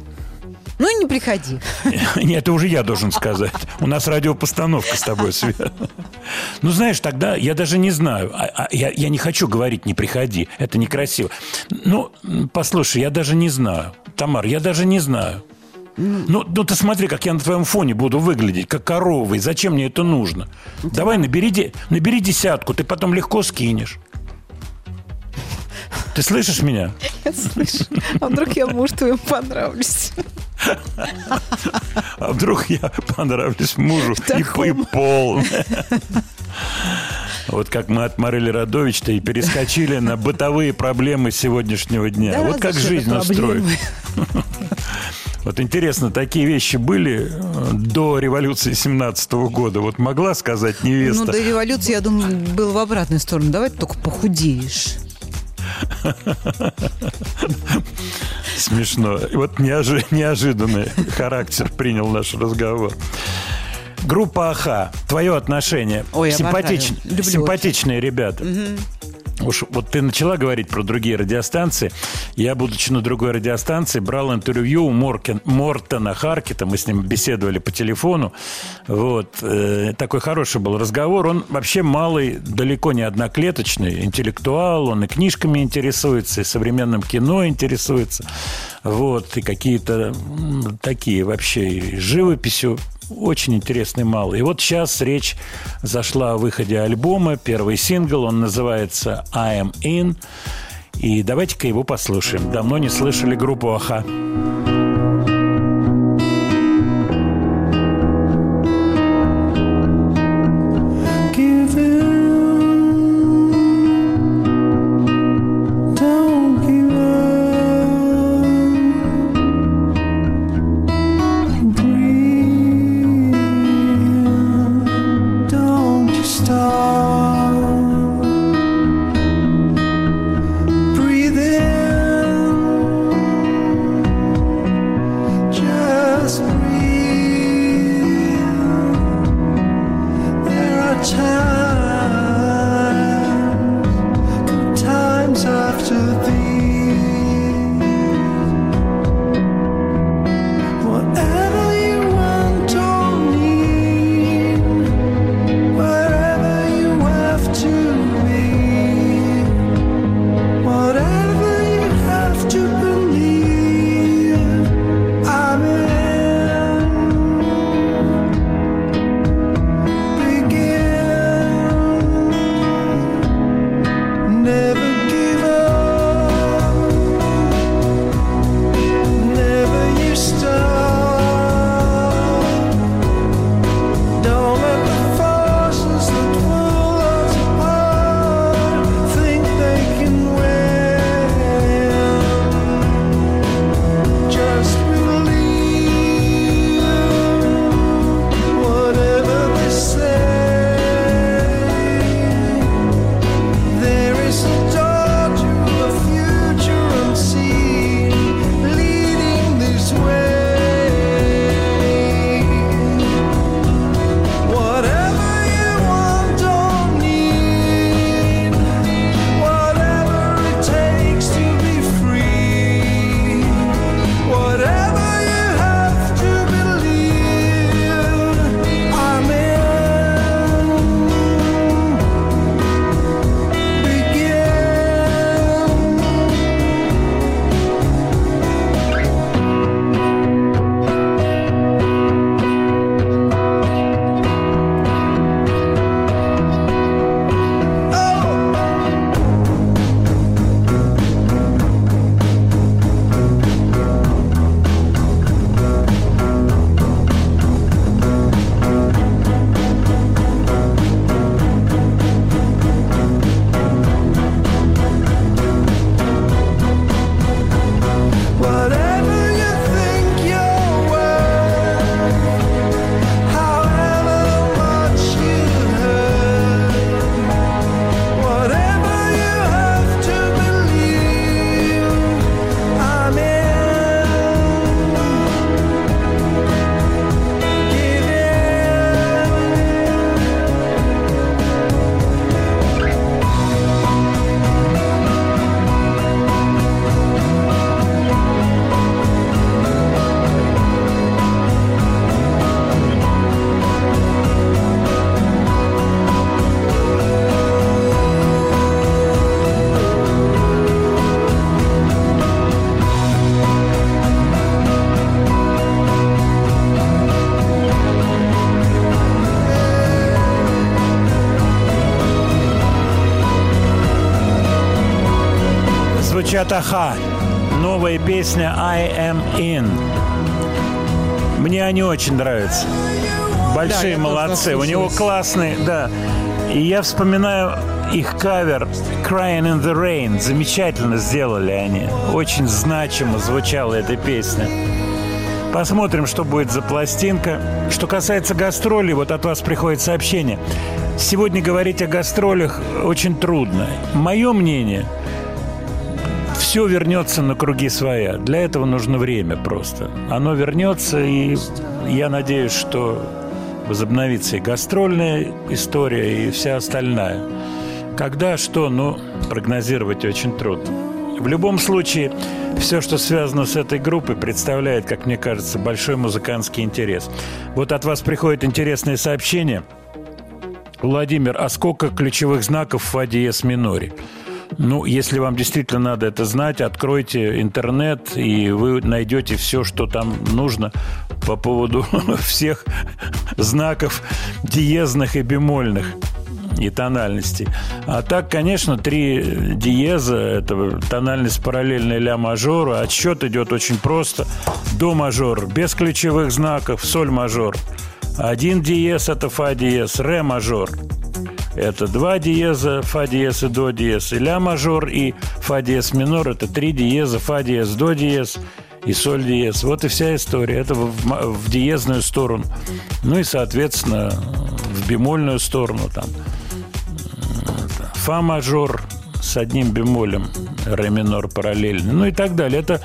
Ну, и не приходи. Нет, это уже я должен сказать. У нас радиопостановка с тобой, Света. Ну, знаешь, тогда я даже не знаю. А- а я, я не хочу говорить «не приходи». Это некрасиво. Ну, послушай, я даже не знаю. Тамар, я даже не знаю. Ну, ну, ты смотри, как я на твоем фоне буду выглядеть, как корова, и зачем мне это нужно? Давай, набери, набери десятку, ты потом легко скинешь. Ты слышишь меня? Слышь, а вдруг я муж твоему понравлюсь? А вдруг я понравлюсь мужу и, и пол. Вот как мы от Марели Радович-то и перескочили на бытовые проблемы сегодняшнего дня. Да вот как жизнь проблемы. Вот интересно, такие вещи были э, до революции 17 года? Вот могла сказать Ну, невеста? до революции, я думаю, был в обратную сторону. Давай ты только похудеешь. Смешно. Вот неожи- неожиданный характер принял наш разговор. Группа АХА. Твое отношение. Ой, Симпатич-. Люблю Симпатичные ребята. Уж вот ты начала говорить про другие радиостанции. Я, будучи на другой радиостанции, брал интервью у Моркен- Мортона Харкета. Мы с ним беседовали по телефону. Вот. Э, такой хороший был разговор. Он вообще малый, далеко не одноклеточный, интеллектуал. Он и книжками интересуется, и современным кино интересуется. Вот. И какие-то такие вообще живописью очень интересный малый. И вот сейчас речь зашла о выходе альбома, первый сингл, он называется «I am in». И давайте-ка его послушаем. Давно не слышали группу «Аха». Чатаха. Новая песня I Am In. Мне они очень нравятся. Большие тоже молодцы. У него классные, да. И я вспоминаю их кавер Crying in the Rain. Замечательно сделали они. Очень значимо звучала эта песня. Посмотрим, что будет за пластинка. Что касается гастролей, вот от вас приходит сообщение. Сегодня говорить о гастролях очень трудно. Мое мнение, все вернется на круги своя. Для этого нужно время просто. Оно вернется, и я надеюсь, что возобновится и гастрольная история, и вся остальная. Когда, что, ну, прогнозировать очень трудно. В любом случае, все, что связано с этой группой, представляет, как мне кажется, большой музыкантский интерес. Вот от вас приходит интересное сообщение. Владимир, а сколько ключевых знаков в фа диез? Ну, если вам действительно надо это знать, откройте интернет, и вы найдете все, что там нужно по поводу всех знаков диезных и бемольных и тональностей. А так, конечно, три диеза – это тональность параллельная ля мажору. Отсчет идет очень просто. До мажор без ключевых знаков, соль мажор. Один диез – это фа диез, ре мажор. Это два диеза, фа диез и до диез. И ля мажор и фа диез минор – это три диеза, фа диез, до диез и соль диез. Вот и вся история. Это в, в диезную сторону. Ну и, соответственно, в бемольную сторону там фа мажор с одним бемолем, ре минор параллельно, ну и так далее. Это,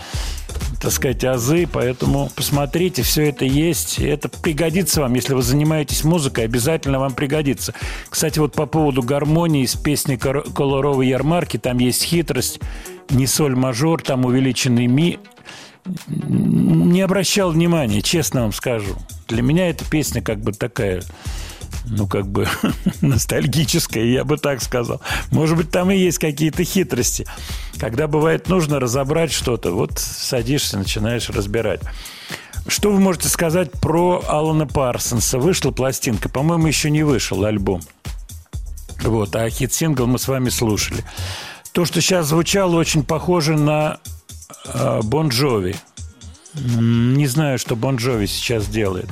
так сказать, азы, поэтому посмотрите, все это есть. Это пригодится вам, если вы занимаетесь музыкой, обязательно вам пригодится. Кстати, вот по поводу гармонии из песни «Кор- «Колоровой ярмарки», там есть хитрость, не соль мажор, там увеличенный ми. Не обращал внимания, честно вам скажу. Для меня эта песня как бы такая ну, как бы ностальгическая, я бы так сказал. Может быть, там и есть какие-то хитрости. Когда бывает нужно разобрать что-то, вот садишься, начинаешь разбирать. Что вы можете сказать про Алана Парсонса? Вышла пластинка, по-моему, еще не вышел альбом. Вот, а хит-сингл мы с вами слушали. То, что сейчас звучало, очень похоже на э, Бон Джови. Не знаю, что Бон Джови сейчас делает.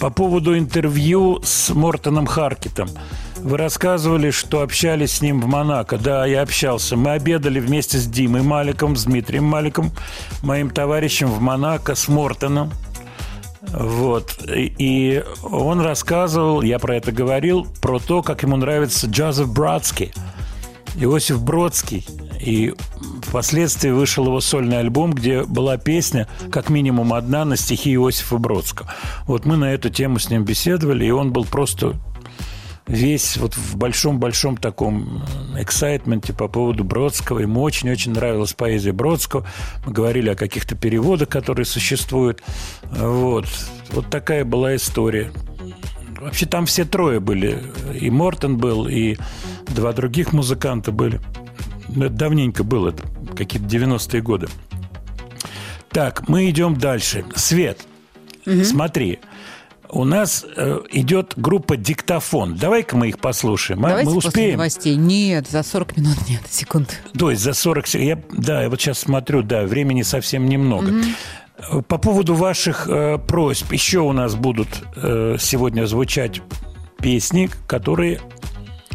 По поводу интервью с Мортоном Харкетом. Вы рассказывали, что общались с ним в Монако. Да, я общался. Мы обедали вместе с Димой Маликом, с Дмитрием Маликом, моим товарищем в Монако, с Мортоном. Вот. И, он рассказывал, я про это говорил, про то, как ему нравится Джозеф Братский, Иосиф Бродский. И впоследствии вышел его сольный альбом, где была песня, как минимум одна, на стихи Иосифа Бродского. Вот мы на эту тему с ним беседовали, и он был просто весь вот в большом-большом таком эксайтменте по поводу Бродского. Ему очень-очень нравилась поэзия Бродского. Мы говорили о каких-то переводах, которые существуют. Вот. Вот такая была история. Вообще там все трое были. И Мортон был, и два других музыканта были. Ну, Это давненько было, какие-то 90-е годы. Так, мы идем дальше. Свет, смотри. У нас э, идет группа «Диктофон». Давай-ка мы их послушаем. а? Давайте мы после успеем? новостей. Нет, за 40 минут нет, секунд. То есть за 40 секунд. Я, да, я вот сейчас смотрю, да, времени совсем немного. Э, По поводу ваших э, просьб. Еще у нас будут э, сегодня звучать песни, которые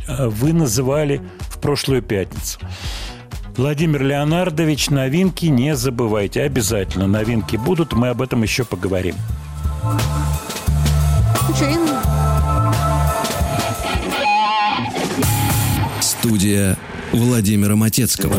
э, вы называли в прошлую пятницу. Владимир Леонардович, новинки не забывайте. Обязательно новинки будут. Мы об этом еще поговорим. Студия Владимира Матецкого.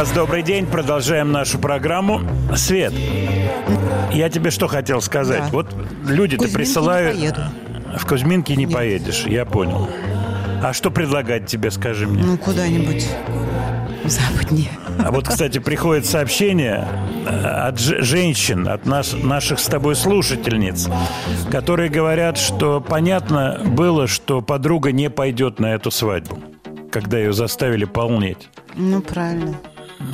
Раз добрый день. Продолжаем нашу программу. Свет, я тебе что хотел сказать. Да. Вот люди-то присылают... В Кузьминки не Нет. поедешь, я понял. А что предлагать тебе, скажи мне? Ну, куда-нибудь западнее. А вот, кстати, приходит сообщение э, от женщин, от нас, наших с тобой слушательниц, которые говорят, что понятно было, что подруга не пойдет на эту свадьбу, когда ее заставили полнеть. Ну, правильно.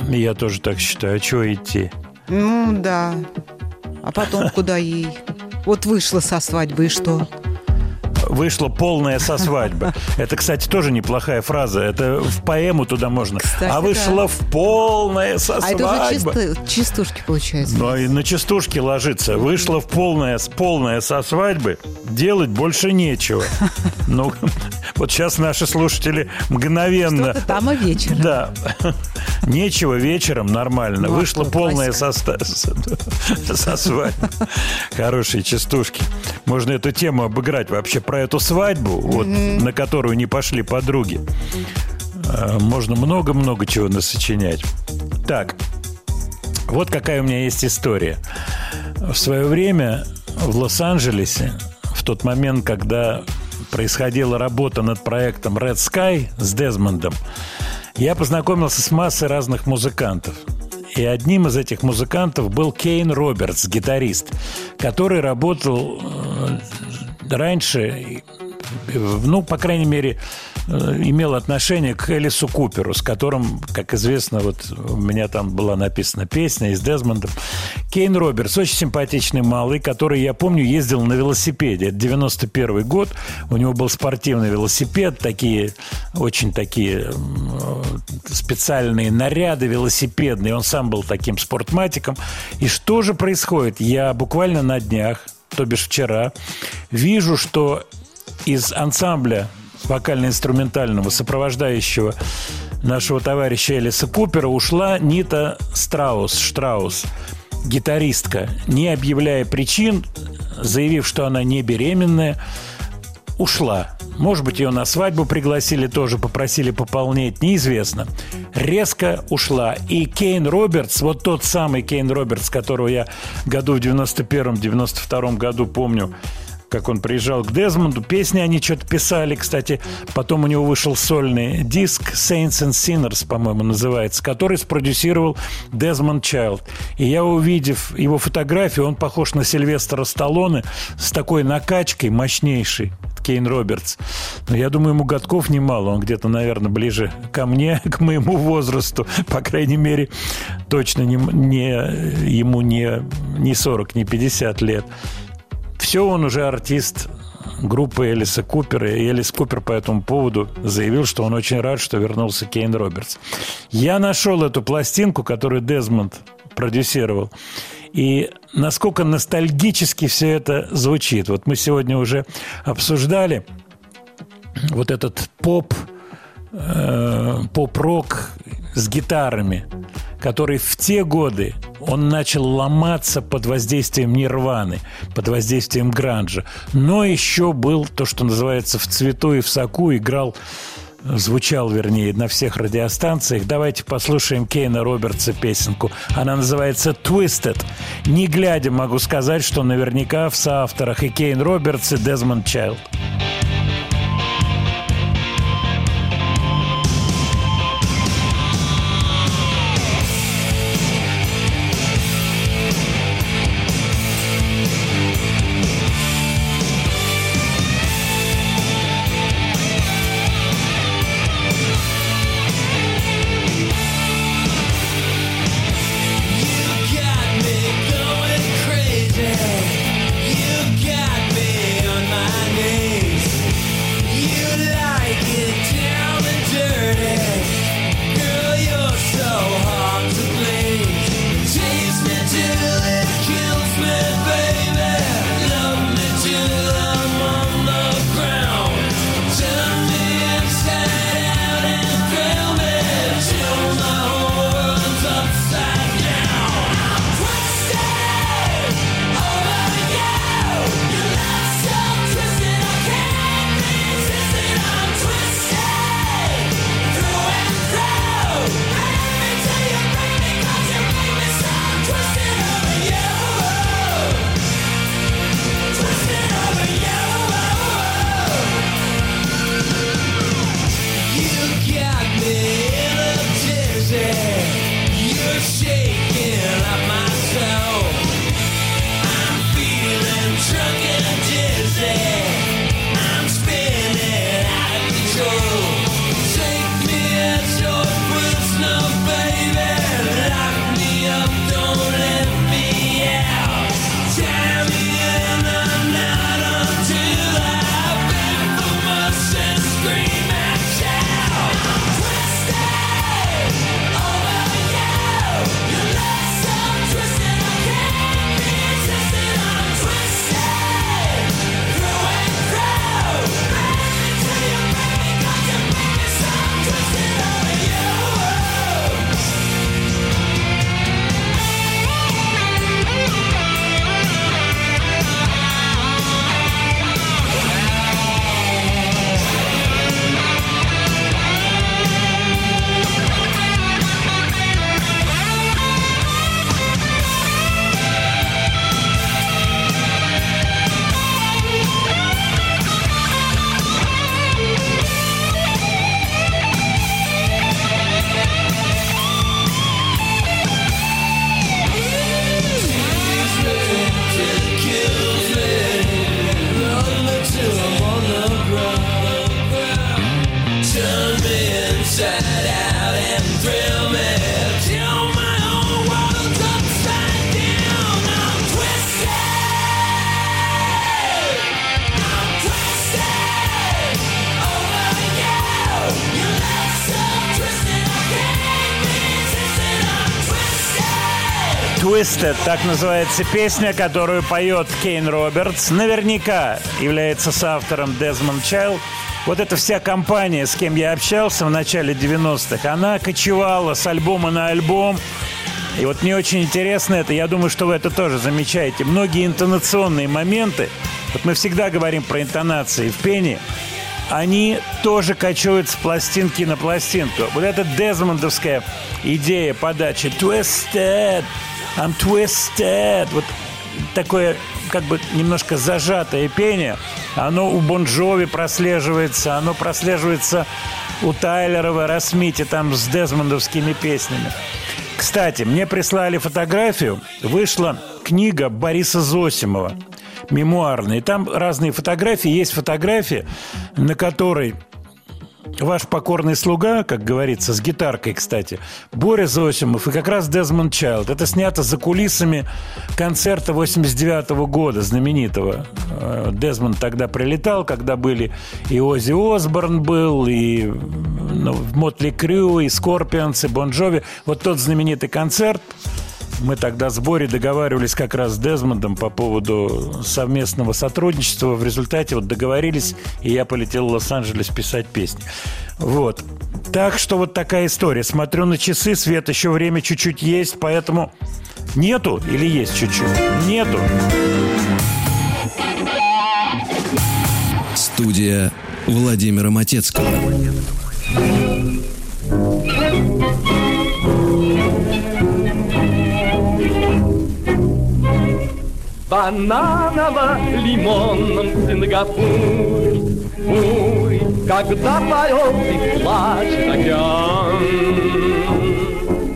Я тоже так считаю. А чего идти? Ну, да. А потом куда ей? Вот вышла со свадьбы, и что? Вышла полная со свадьбы. Это, кстати, тоже неплохая фраза. Это в поэму туда можно. Кстати, а вышла да. в полная со А это уже свадьбы. чисто, чистушки получается. Ну, и на частушке ложится. Вышла в полное, полное со свадьбы. Делать больше нечего. Ну, вот сейчас наши слушатели мгновенно... Что-то там и вечер. Да. Нечего вечером нормально. Ну, а полная классика. со, ста- со свадьбы. Хорошие частушки. Можно эту тему обыграть вообще про эту свадьбу, вот, на которую не пошли подруги. А, Можно много-много чего насочинять. Так, вот какая у меня есть история. В свое время в Лос-Анджелесе, в тот момент, когда происходила работа над проектом Red Sky с Дезмондом, я познакомился с массой разных музыкантов. И одним из этих музыкантов был Кейн Робертс, гитарист, который работал э, раньше, ну, по крайней мере, э, имел отношение к Элису Куперу, с которым, как известно, вот у меня там была написана песня из Дезмондом. Кейн Робертс, очень симпатичный малый, который, я помню, ездил на велосипеде. Это 91 год, у него был спортивный велосипед, такие, очень такие э, специальные наряды велосипедные. Он сам был таким спортматиком. И что же происходит? Я буквально на днях, то бишь вчера, вижу, что из ансамбля вокально-инструментального, сопровождающего нашего товарища Элиса Купера, ушла Нита Страус, Штраус, гитаристка, не объявляя причин, заявив, что она не беременная, ушла. может быть, ее на свадьбу пригласили, тоже попросили пополнять, неизвестно. Резко ушла. И Кейн Робертс, вот тот самый Кейн Робертс, которого я году в 91-92 году помню, как он приезжал к Дезмонду. Песни они что-то писали, кстати. Потом у него вышел сольный диск Saints and Sinners, по-моему, называется, который спродюсировал Дезмонд Чайлд. И я, увидев его фотографию, он похож на Сильвестра Сталлоне с такой накачкой мощнейшей. Кейн Робертс. Но я думаю, ему годков немало. Он где-то, наверное, ближе ко мне, к моему возрасту. По крайней мере, точно не, не, ему не, не 40, не 50 лет. Все, он уже артист группы Элиса Купера. И Элис Купер по этому поводу заявил, что он очень рад, что вернулся Кейн Робертс. Я нашел эту пластинку, которую Дезмонд продюсировал. И насколько ностальгически все это звучит. Вот мы сегодня уже обсуждали вот этот поп, э, поп-рок с гитарами, который в те годы он начал ломаться под воздействием нирваны, под воздействием гранжа. Но еще был то, что называется в цвету и в соку, играл звучал, вернее, на всех радиостанциях. Давайте послушаем Кейна Робертса песенку. Она называется «Twisted». Не глядя могу сказать, что наверняка в соавторах и Кейн Робертс, и Дезмонд Чайлд. You twisted. Так называется песня, которую поет Кейн Робертс. Наверняка является соавтором Дезмонд Чайлд. Вот эта вся компания, с кем я общался в начале 90-х, она кочевала с альбома на альбом. И вот мне очень интересно это, я думаю, что вы это тоже замечаете. Многие интонационные моменты, вот мы всегда говорим про интонации в пении, они тоже качают с пластинки на пластинку. Вот эта дезмондовская идея подачи «Twisted», «I'm twisted», вот такое как бы немножко зажатое пение, оно у Бон Джови прослеживается, оно прослеживается у Тайлера в Аэросмите, там с дезмондовскими песнями. Кстати, мне прислали фотографию. Вышла книга Бориса Зосимова, мемуарная. И там разные фотографии. Есть фотография, на которой ваш покорный слуга, как говорится, с гитаркой, кстати, Боря Зосимов и как раз Дезмонд Чайлд. Это снято за кулисами концерта 89 года, знаменитого. Э, Дезмонд тогда прилетал, когда были и Оззи Осборн был, и ну, Мотли Крю, и Скорпионс, и Бон Джови. Вот тот знаменитый концерт – мы тогда с Борей договаривались как раз с Дезмондом по поводу совместного сотрудничества. В результате вот договорились, и я полетел в Лос-Анджелес писать песни. Вот. Так что вот такая история. Смотрю на часы, свет еще время чуть-чуть есть, поэтому нету или есть чуть-чуть? Нету. Студия Владимира Матецкого. Бананово-лимонном Сингапуре. Ой, когда поет и плачет океан,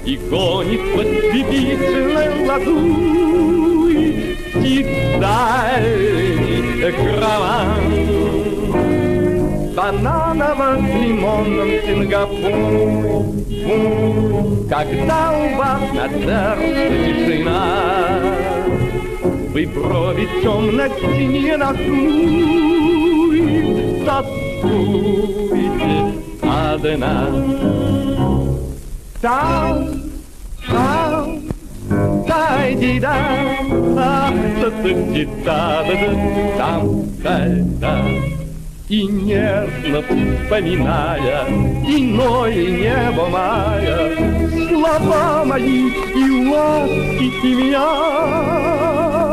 И гонит по слепительной лазури Птиц дальний караван. Бананово-лимонном Сингапуре. Ой, Когда у вас на сердце тишина, вы брови темно-синие нахмурь, Тоскуете одна. Там, там, дай да, а, та да да там, да. И нежно вспоминая иное небо мая, Слова мои и ласки меня.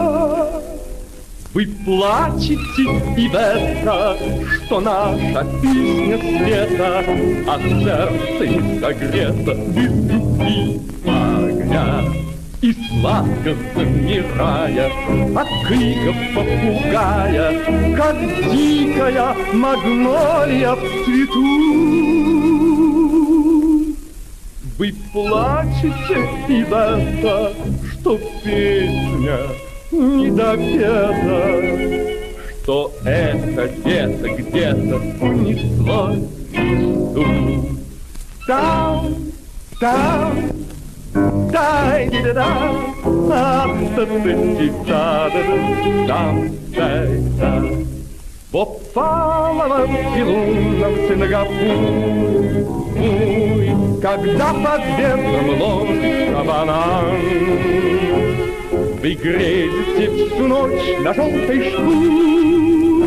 Вы плачете и это, что наша песня света, А сердце не согрето без любви огня. И сладко замирая от криков попугая, Как дикая магнолия в цвету. Вы плачете и это, что песня не допета, Что это где-то, где-то унеслось мечту. Там, там, дай да да да да да там дай да В опаловом и лунном Сингапуре когда под ветром ловится банан вы грезите всю ночь на желтой шкуре.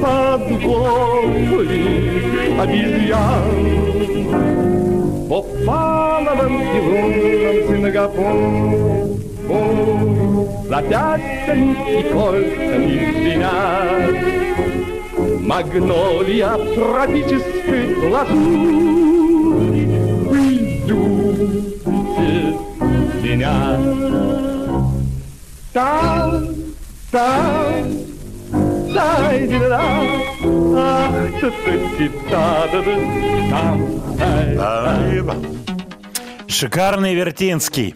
Под головы обезьян. В опаловом и лунном Сингапуре Запястьями и кольцами звенят Магнолия тропической лазури. Вы любите меня там, там, дай да да ах, Шикарный Вертинский.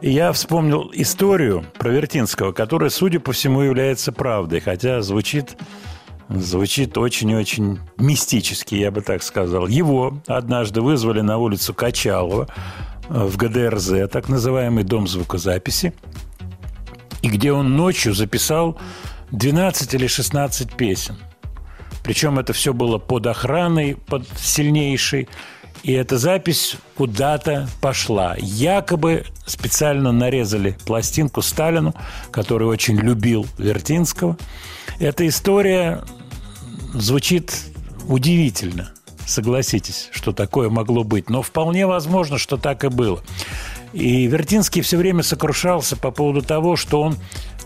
Я вспомнил историю про Вертинского, которая, судя по всему, является правдой, хотя звучит, звучит очень-очень мистически, я бы так сказал. Его однажды вызвали на улицу Качалова в ГДРЗ, так называемый дом звукозаписи, и где он ночью записал 12 или 16 песен. Причем это все было под охраной, под сильнейшей. И эта запись куда-то пошла. Якобы специально нарезали пластинку Сталину, который очень любил Вертинского. Эта история звучит удивительно. Согласитесь, что такое могло быть. Но вполне возможно, что так и было. И Вертинский все время сокрушался по поводу того, что он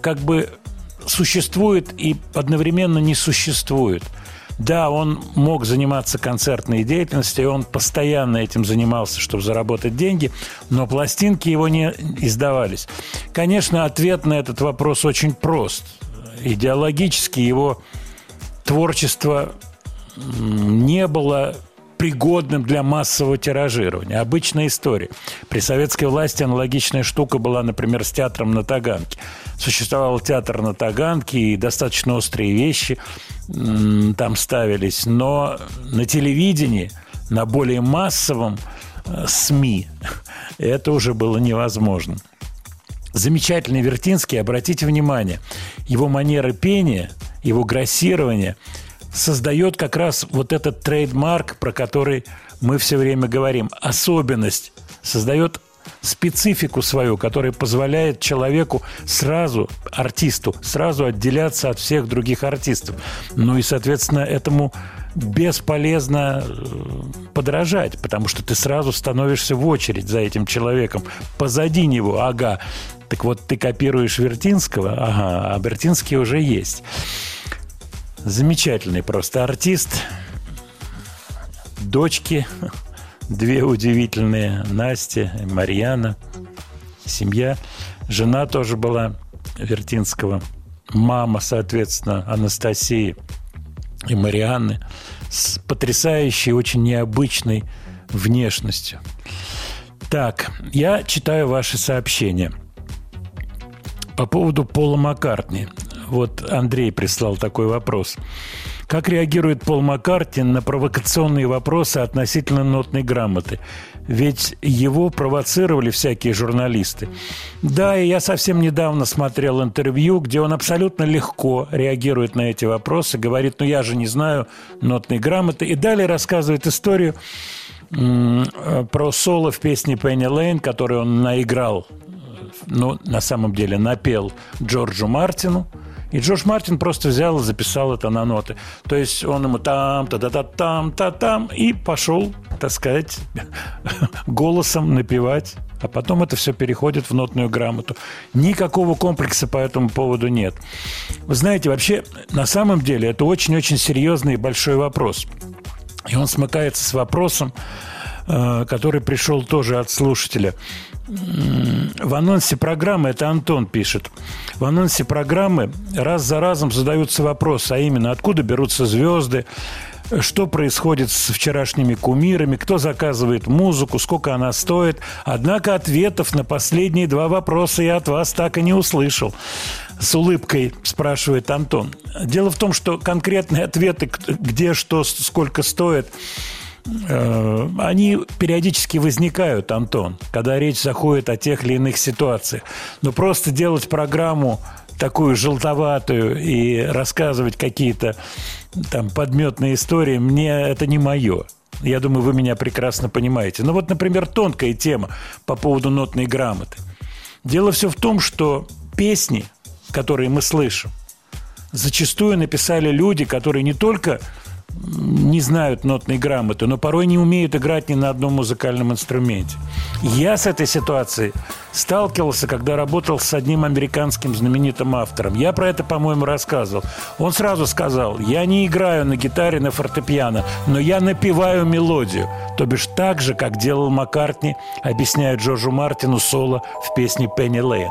как бы существует и одновременно не существует. Да, он мог заниматься концертной деятельностью, и он постоянно этим занимался, чтобы заработать деньги, но пластинки его не издавались. Конечно, ответ на этот вопрос очень прост. Идеологически его творчество не было пригодным для массового тиражирования. Обычная история. При советской власти аналогичная штука была, например, с театром на Таганке. Существовал театр на Таганке, и достаточно острые вещи там ставились. Но на телевидении, на более массовом э, СМИ это уже было невозможно. Замечательный Вертинский, обратите внимание, его манера пения, его грассирование создает как раз вот этот трейдмарк, про который мы все время говорим. Особенность создает специфику свою, которая позволяет человеку сразу, артисту, сразу отделяться от всех других артистов. Ну и, соответственно, этому бесполезно э, подражать, потому что ты сразу становишься в очередь за этим человеком. Позади него, ага. Так вот, ты копируешь Вертинского, ага, а Вертинский уже есть. Замечательный просто артист. Дочки, две удивительные, Настя Марьяна. Семья. Жена тоже была Вертинского. Мама, соответственно, Анастасии и Марианны с потрясающей, очень необычной внешностью. Так, я читаю ваши сообщения. По поводу Пола Маккартни. Вот Андрей прислал такой вопрос. Как реагирует Пол Маккартни на провокационные вопросы относительно нотной грамоты? Ведь его провоцировали всякие журналисты. Да, и я совсем недавно смотрел интервью, где он абсолютно легко реагирует на эти вопросы, говорит, ну я же не знаю нотной грамоты, и далее рассказывает историю про соло в песне Пенни Лейн, которую он наиграл, ну, на самом деле напел Джорджу Мартину, и Джордж Мартин просто взял и записал это на ноты. То есть он ему там, та та та там, та там и пошел, так сказать, голосом напевать. А потом это все переходит в нотную грамоту. Никакого комплекса по этому поводу нет. Вы знаете, вообще, на самом деле, это очень-очень серьезный и большой вопрос. И он смыкается с вопросом, который пришел тоже от слушателя. В анонсе программы, это Антон пишет, в анонсе программы раз за разом задаются вопросы, а именно, откуда берутся звезды, что происходит с вчерашними кумирами, кто заказывает музыку, сколько она стоит. Однако ответов на последние два вопроса я от вас так и не услышал. С улыбкой спрашивает Антон. Дело в том, что конкретные ответы, где что, сколько стоит, э, они периодически возникают, Антон, когда речь заходит о тех или иных ситуациях. Но просто делать программу такую желтоватую и рассказывать какие-то там подметные истории, мне это не мое. Я думаю, вы меня прекрасно понимаете. Ну вот, например, тонкая тема по поводу нотной грамоты. Дело все в том, что песни, которые мы слышим, зачастую написали люди, которые не только не знают нотной грамоты, но порой не умеют играть ни на одном музыкальном инструменте. Я с этой ситуацией сталкивался, когда работал с одним американским знаменитым автором. Я про это, по-моему, рассказывал. Он сразу сказал, я не играю на гитаре, на фортепиано, но я напеваю мелодию. То бишь так же, как делал Маккартни, объясняет Джорджу Мартину соло в песне «Пенни Лейн».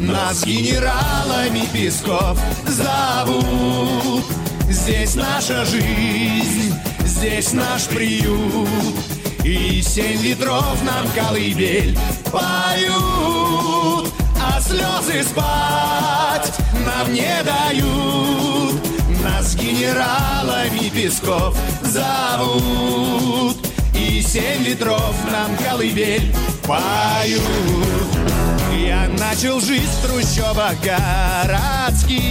Нас генералами Песков зовут. Здесь наша жизнь, здесь наш приют. И семь ветров нам колыбель поют. А слезы спать нам не дают. Нас генералами Песков зовут. И семь ветров нам колыбель поют Я начал жить в трущобах городских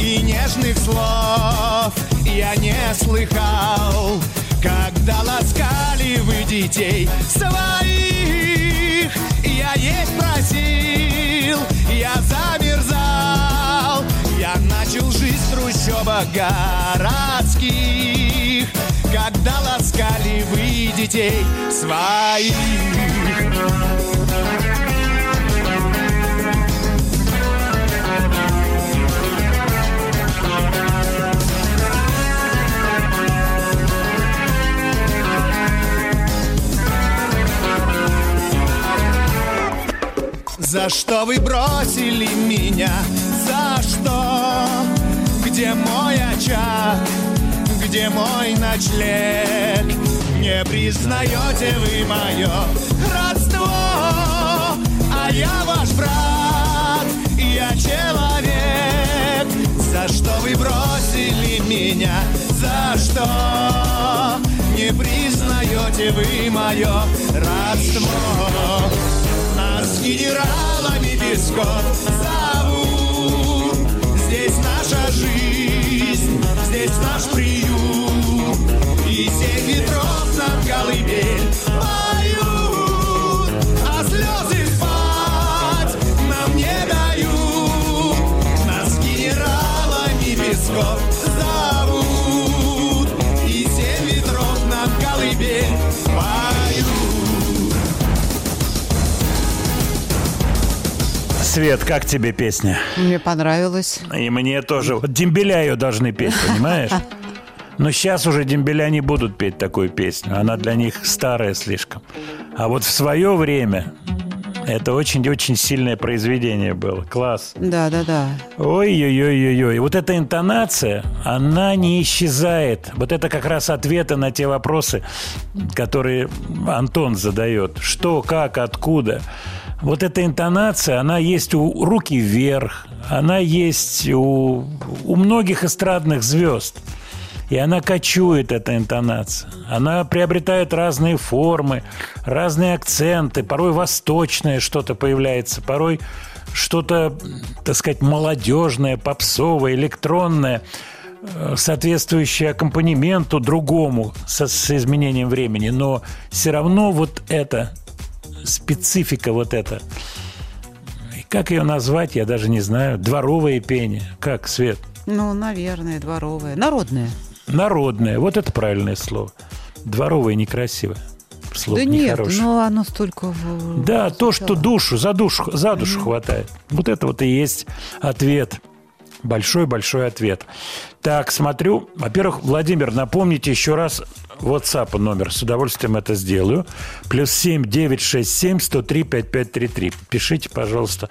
И нежных слов я не слыхал. Когда ласкали вы детей своих Я есть просил, я замерзал. Я начал жить в трущобах городских Когда ласкали вы детей своих За что вы бросили меня? За что? Где мой очаг? Где мой ночлег? Не признаете вы мое родство А я ваш брат, я человек За что вы бросили меня? За что? Не признаете вы мое родство генералами Песков. Зовут. Здесь наша жизнь, здесь наш приют. И семь ветров нам колыбель поют А слезы спать нам не дают. Нас генералами Песков Свет, как тебе песня? Мне понравилось. И мне тоже. Вот дембеля ее должны петь, понимаешь? Но сейчас уже дембеля не будут петь такую песню. Она для них старая слишком. А вот в свое время это очень-очень сильное произведение было. Класс. Да, да, да. Ой-ой-ой-ой-ой. Вот эта интонация, она не исчезает. Вот это как раз ответы на те вопросы, которые Антон задает. Что, как, откуда. Вот эта интонация, она есть у руки вверх, она есть у, у многих эстрадных звезд. И она кочует, эта интонация. Она приобретает разные формы, разные акценты. Порой восточное что-то появляется, порой что-то, так сказать, молодежное, попсовое, электронное, э, соответствующее аккомпанементу другому со, с изменением времени. Но все равно вот это специфика вот эта. И Как ее назвать, я даже не знаю. Дворовое пение. Как, Свет? Ну, наверное, дворовое. Народное. Народное. Вот это правильное слово. Дворовое некрасивое. Слово да нет, нехорошее. но оно столько... Да, то, что звучало. душу, за душу, за душу хватает. Вот это вот и есть ответ. Большой-большой ответ. Так, смотрю. Во-первых, Владимир, напомните еще раз WhatsApp номер. С удовольствием это сделаю. Плюс 7 967 103 5533. Пишите, пожалуйста.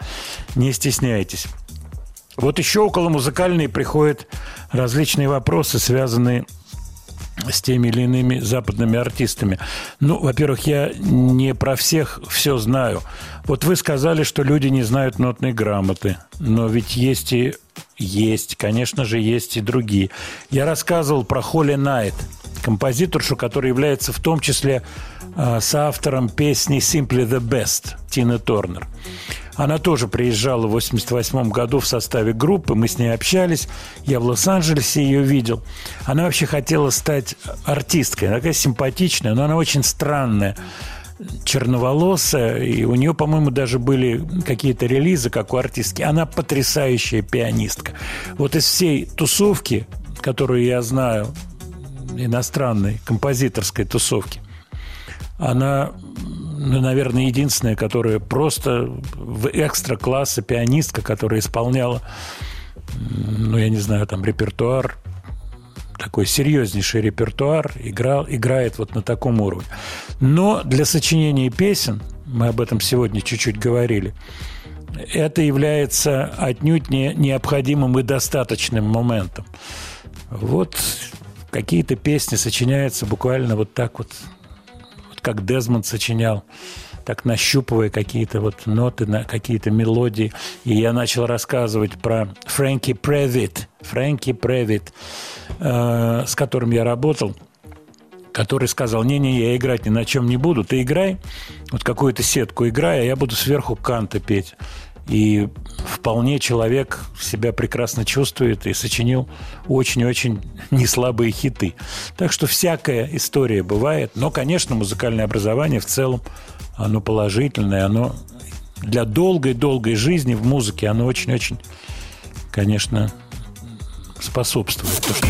Не стесняйтесь. Вот еще около музыкальной приходят различные вопросы, связанные с теми или иными западными артистами. Ну, во-первых, я не про всех все знаю. Вот вы сказали, что люди не знают нотной грамоты. Но ведь есть и есть, конечно же, есть и другие. Я рассказывал про Холли Найт, композиторшу, которая является в том числе э, соавтором песни «Simply the Best» Тины Торнер. Она тоже приезжала в 88 году в составе группы, мы с ней общались, я в Лос-Анджелесе ее видел. Она вообще хотела стать артисткой, она такая симпатичная, но она очень странная черноволосая, и у нее, по-моему, даже были какие-то релизы, как у артистки. Она потрясающая пианистка. Вот из всей тусовки, которую я знаю, иностранной композиторской тусовки, она, ну, наверное, единственная, которая просто в экстра-класса пианистка, которая исполняла, ну, я не знаю, там репертуар, такой серьезнейший репертуар, играл, играет вот на таком уровне. Но для сочинения песен, мы об этом сегодня чуть-чуть говорили, это является отнюдь не необходимым и достаточным моментом. Вот какие-то песни сочиняются буквально вот так вот, вот как Дезмонд сочинял, так нащупывая какие-то вот ноты, на какие-то мелодии. И я начал рассказывать про Фрэнки Превит, Фрэнки Превит, э, с которым я работал. который сказал, не-не, я играть ни на чем не буду, ты играй, вот какую-то сетку играй, а я буду сверху канта петь. И вполне человек себя прекрасно чувствует и сочинил очень-очень неслабые хиты. Так что всякая история бывает. Но, конечно, музыкальное образование в целом, оно положительное, оно для долгой-долгой жизни в музыке, оно очень-очень, конечно, способствует, то, что.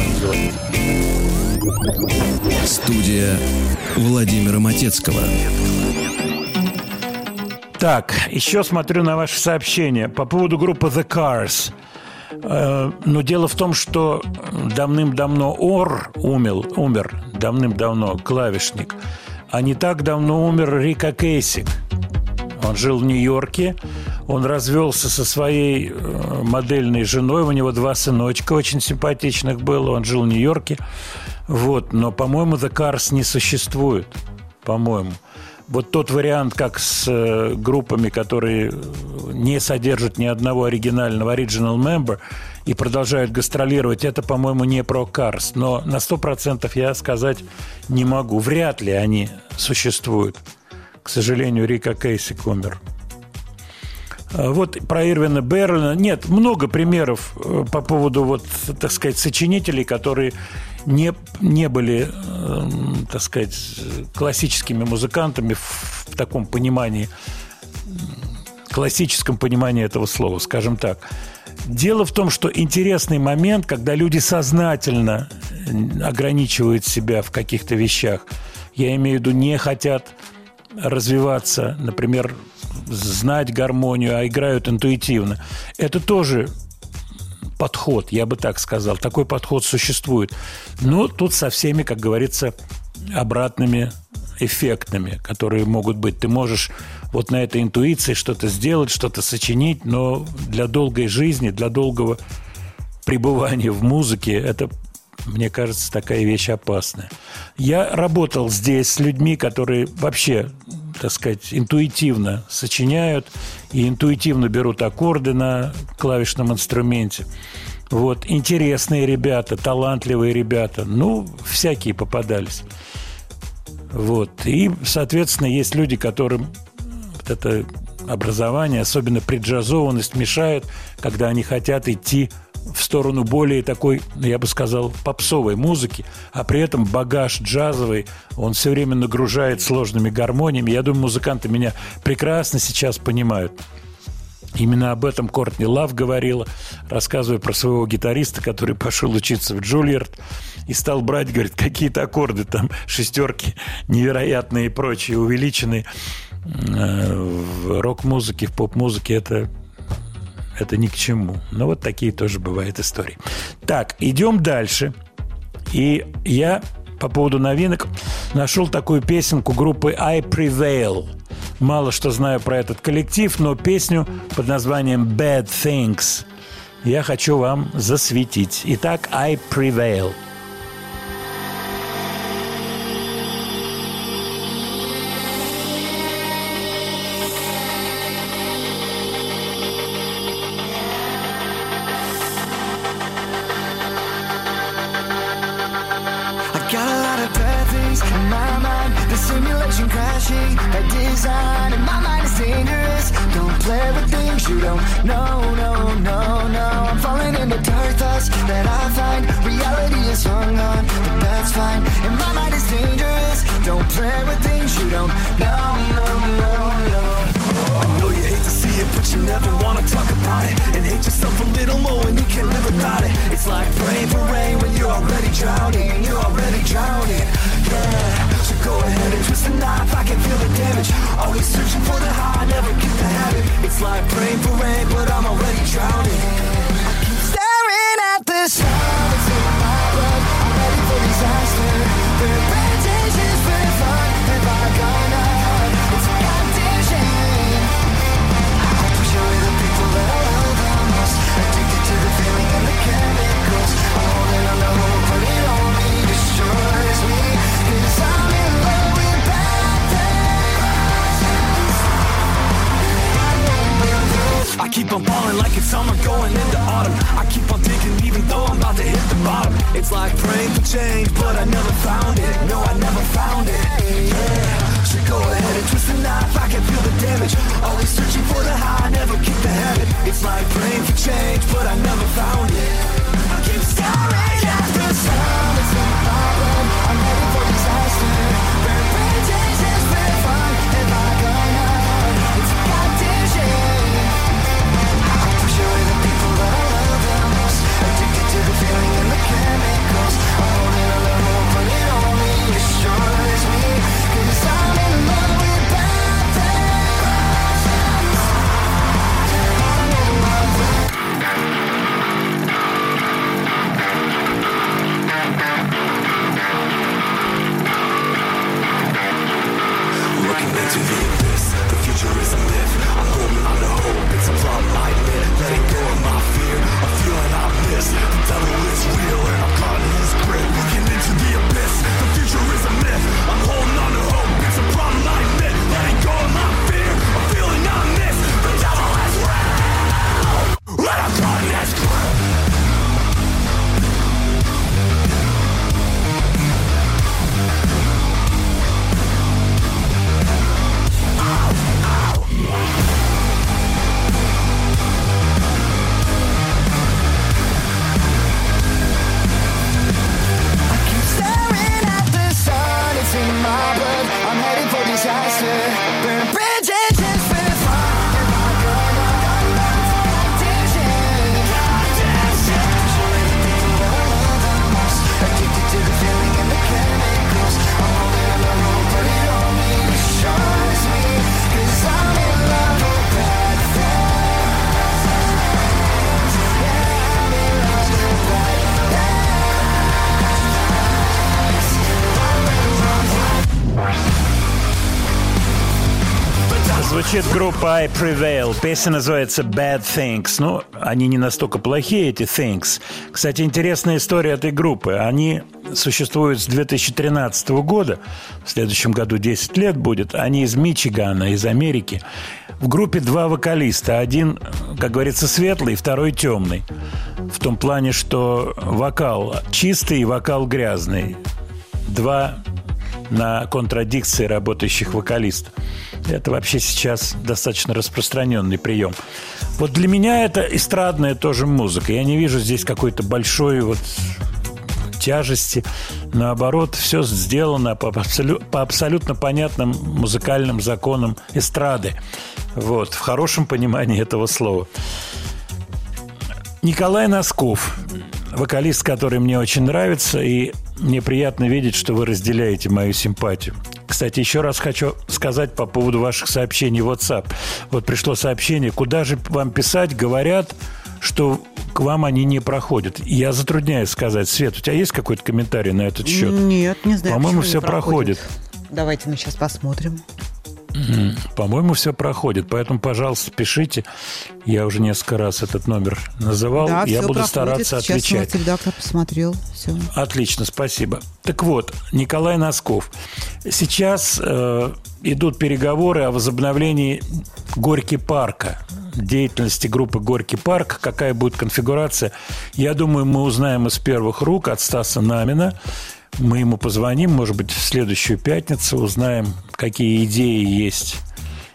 Студия Владимира Матецкого. Так, еще смотрю на ваши сообщения по поводу группы The Cars. Э, Но дело в том, что давным-давно Ор умер, умер давным-давно, клавишник. А не так давно умер Рика Кейсик. Он жил в Нью-Йорке, он развелся со своей э, модельной женой, у него два сыночка очень симпатичных было, он жил в Нью-Йорке. Вот, но, по-моему, The Cars не существует, по-моему. Вот тот вариант, как с э, группами, которые не содержат ни одного оригинального original member и продолжают гастролировать, это, по-моему, не про Cars. Но на 100% я сказать не могу. Вряд ли они существуют. К сожалению, Рика Кейсик умер. А Вот про Ирвина Берлина. Нет, много примеров э, по поводу, вот, так сказать, сочинителей, которые не, не были, эм, так сказать, классическими музыкантами в, в таком понимании, классическом понимании этого слова, скажем так. Дело в том, что интересный момент, когда люди сознательно э, ограничивают себя в каких-то вещах. Я имею в виду, не хотят развиваться, например, знать гармонию, а играют интуитивно. Это тоже подход, я бы так сказал. Такой подход существует. Но тут со всеми, как говорится, обратными эффектами, которые могут быть. Ты можешь вот на этой интуиции что-то сделать, что-то сочинить, но для долгой жизни, для долгого пребывания в музыке это мне кажется, такая вещь опасная. Я работал здесь с людьми, которые вообще, так сказать, интуитивно сочиняют и интуитивно берут аккорды на клавишном инструменте. Вот, интересные ребята, талантливые ребята. Ну, всякие попадались. Вот. И, соответственно, есть люди, которым вот это образование, особенно преджазованность, мешает, когда они хотят идти в сторону более такой, я бы сказал, попсовой музыки, а при этом багаж джазовый, он все время нагружает сложными гармониями. Я думаю, музыканты меня прекрасно сейчас понимают. Именно об этом Кортни Лав говорила, рассказывая про своего гитариста, который пошел учиться в Джульярд и стал брать, говорит, какие-то аккорды, там шестерки невероятные и прочие, увеличенные. Э, В рок-музыке, в поп-музыке это это ни к чему. Но вот такие тоже бывают истории. Так, идем дальше. И я по поводу новинок нашел такую песенку группы I Prevail. Мало что знаю про этот коллектив, но песню под названием Bad Things я хочу вам засветить. Итак, I Prevail. I Prevail. Песня называется Bad Things. Ну, они не настолько плохие, эти Things. Кстати, интересная история этой группы. Они существуют с 2013 года. В следующем году 10 лет будет. Они из Мичигана, из Америки. В группе два вокалиста. Один, как говорится, светлый, второй темный. В том плане, что вокал чистый и вокал грязный. Два на контрадикции работающих вокалистов. Это вообще сейчас достаточно распространенный прием. Вот для меня это эстрадная тоже музыка. Я не вижу здесь какой-то большой вот тяжести. Наоборот, все сделано по, абсолю- по абсолютно понятным музыкальным законам эстрады. Вот, в хорошем понимании этого слова. Николай Носков, вокалист, который мне очень нравится, и мне приятно видеть, что вы разделяете мою симпатию. Кстати, еще раз хочу сказать по поводу ваших сообщений в WhatsApp. Вот пришло сообщение, куда же вам писать, говорят, что к вам они не проходят. Я затрудняюсь сказать. Свет, у тебя есть какой-то комментарий на этот счет? Нет, не знаю. По-моему, все проходит. проходит. Давайте мы сейчас посмотрим. По-моему, все проходит. Поэтому, пожалуйста, пишите. Я уже несколько раз этот номер называл. да, Я буду проходит. стараться Сейчас отвечать. редактор посмотрел. Все. Отлично, спасибо. Так вот, Николай Носков. Сейчас э, идут переговоры о возобновлении Горький парка, деятельности группы Горький парк. Какая будет конфигурация? Я думаю, мы узнаем из первых рук от Стаса Намина. Мы ему позвоним, может быть, в следующую пятницу, узнаем, какие идеи есть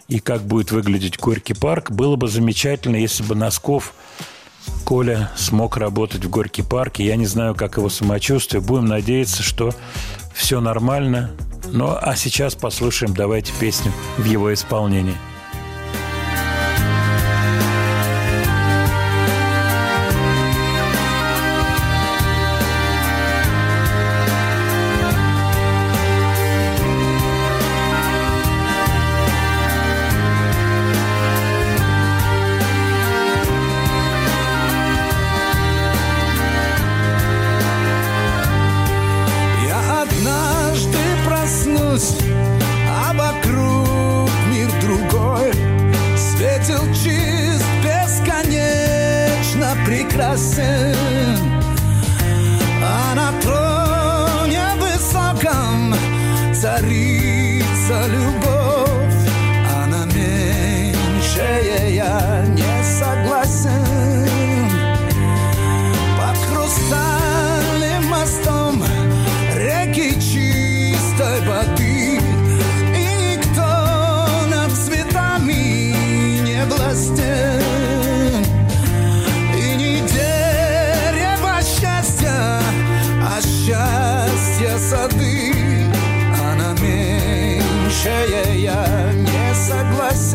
и как будет выглядеть Горький парк. Было бы замечательно, если бы Носков Коля смог работать в Горький парке. Я не знаю, как его самочувствие. Будем надеяться, что все нормально. Ну, а сейчас послушаем, давайте песню в его исполнении.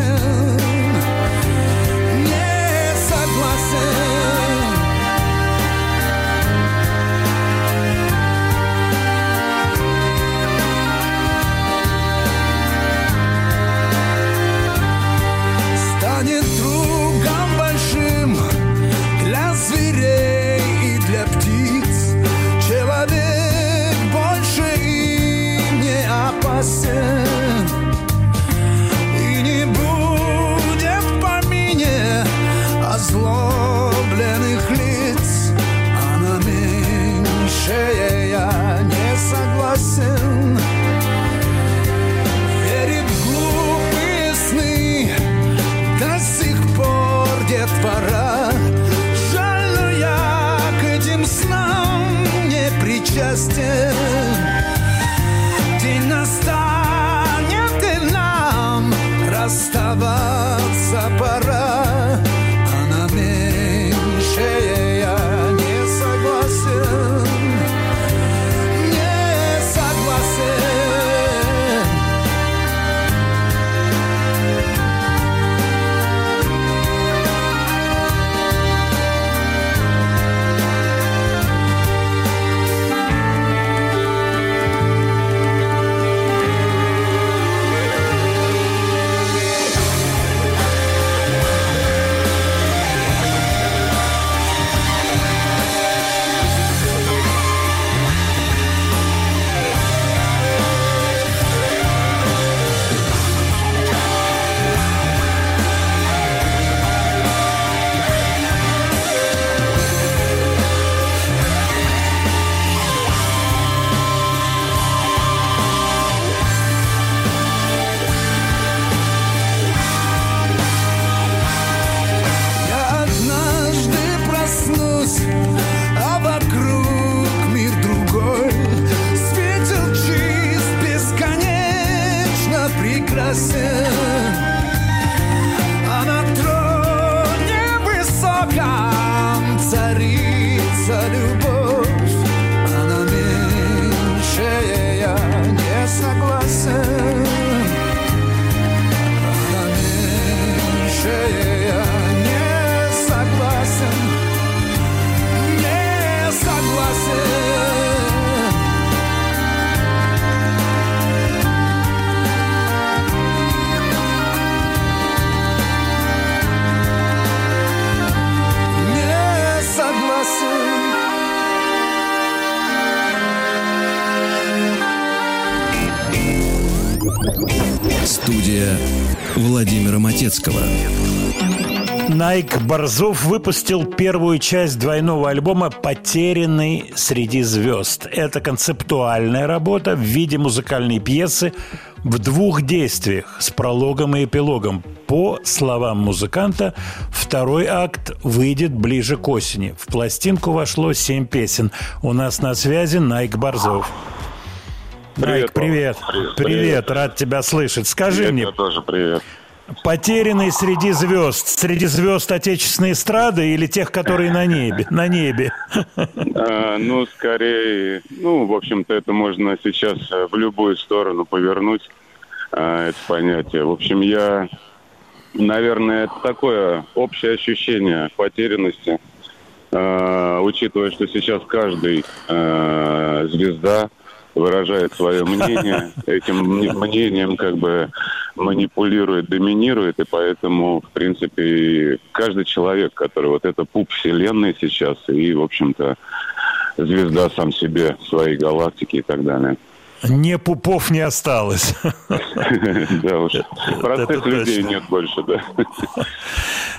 true Найк Борзов выпустил первую часть двойного альбома «Потерянный среди звезд». Это концептуальная работа в виде музыкальной пьесы в двух действиях с прологом и эпилогом. По словам музыканта, второй акт выйдет ближе к осени. В пластинку вошло семь песен. У нас на связи Найк Борзов. Найк, привет. Привет. Привет, рад тебя слышать. Скажи Привет, мне, тоже привет. Потерянный среди звезд. Среди звезд отечественной эстрады или тех, которые на небе? На небе. А, ну, скорее, ну, в общем-то, это можно сейчас э, в любую сторону повернуть, а, это понятие. В общем, я, наверное, это такое общее ощущение потерянности, а, учитывая, что сейчас каждый звезда выражает свое мнение, этим мнением как бы манипулирует, доминирует, и поэтому, в принципе, каждый человек, который вот это пуп вселенной сейчас, и, в общем-то, звезда сам себе своей галактики и так далее. Не пупов не осталось. Да уж, простых людей нет больше, да.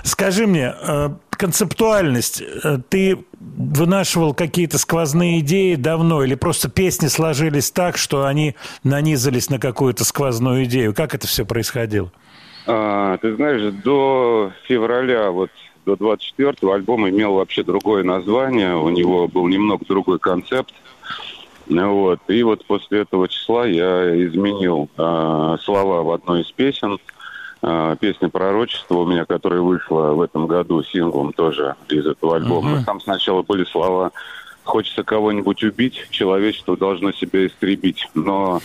Скажи мне, э, концептуальность, э, ты вынашивал какие-то сквозные идеи давно или просто песни сложились так, что они нанизались на какую-то сквозную идею? Как это все происходило? А, ты знаешь, до февраля, вот до 24-го альбом имел вообще другое название, у него был немного другой концепт. Ну Вот. И вот после этого числа я изменил а, слова в одной из песен. А, песня «Пророчество» у меня, которая вышла в этом году синглом тоже из этого альбома. Мгм. Там сначала были слова «Хочется кого-нибудь убить, человечество должно себя истребить». Но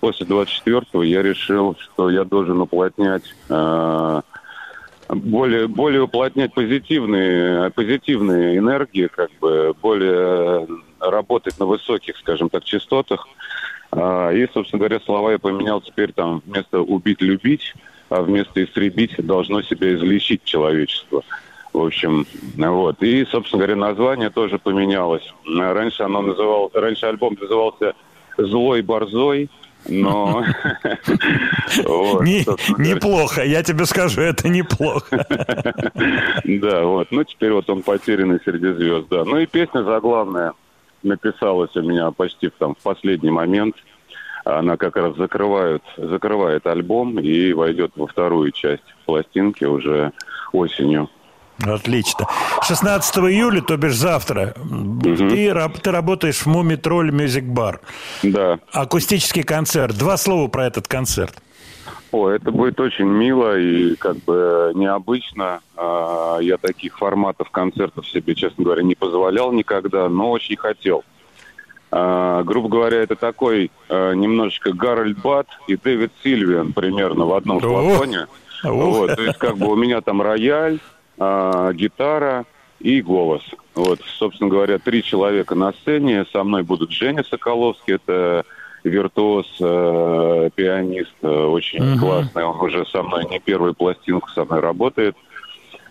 после 24-го я решил, что я должен уплотнять э, более, более уплотнять позитивные, позитивные энергии, как бы более работать на высоких, скажем так, частотах. А, И, собственно говоря, слова я поменял теперь там вместо убить любить, а вместо истребить должно себя излечить человечество. В общем, вот. И, собственно говоря, название тоже поменялось. А, Раньше оно называл, раньше альбом назывался Злой Борзой, но неплохо, я тебе скажу, это неплохо. Да, вот. Ну, теперь вот он потерянный среди звезд, да. Ну и песня заглавная написалась у меня почти там, в последний момент. Она как раз закрывает, закрывает альбом и войдет во вторую часть пластинки уже осенью. Отлично. 16 июля, то бишь завтра, ты, раб- ты работаешь в Муми Тролль Мюзик Бар. Да. Акустический концерт. Два слова про этот концерт. О, это будет очень мило и как бы необычно. А, Я таких форматов концертов себе, честно говоря, не позволял никогда, но очень хотел. А, Грубо говоря, это такой а, немножечко Гарольд Бат и Дэвид Сильвиан примерно в одном флаконе. Вот, то есть как бы у меня там рояль, а, гитара и голос. Вот, собственно говоря, три человека на сцене. Со мной будут Женя Соколовский, это виртуоз, э, пианист, э, очень Мгм. классный. Он уже со мной не первую пластинку со мной работает.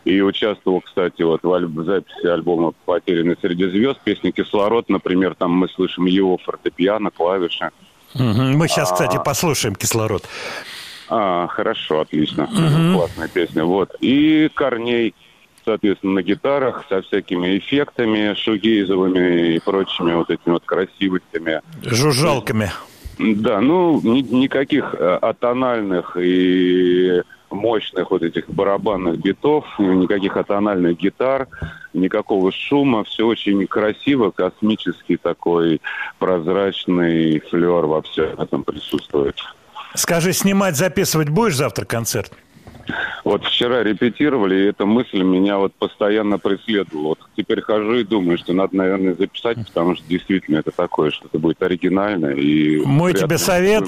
И участвовал, кстати, вот в, аль- в записи альбома «Потерянный среди звезд». Песня «Кислород», например, там мы слышим его фортепиано, клавиши. Мгм. Мы сейчас, А. кстати, послушаем кислород. А, хорошо, отлично. Мгм. Классная песня. Вот. И Корней, соответственно, на гитарах со всякими эффектами шугейзовыми и прочими вот этими вот красивостями. Жужжалками. Да, ну, ни- никаких э, атональных и мощных вот этих барабанных битов, никаких атональных гитар, никакого шума. Все очень красиво, космический такой прозрачный флер во всем этом присутствует. Скажи, снимать, записывать будешь завтра концерт? Вот вчера репетировали, и эта мысль меня вот постоянно преследовала. Вот теперь хожу и думаю, что надо, наверное, записать, потому что действительно это такое, что это будет оригинально. И Мой тебе совет.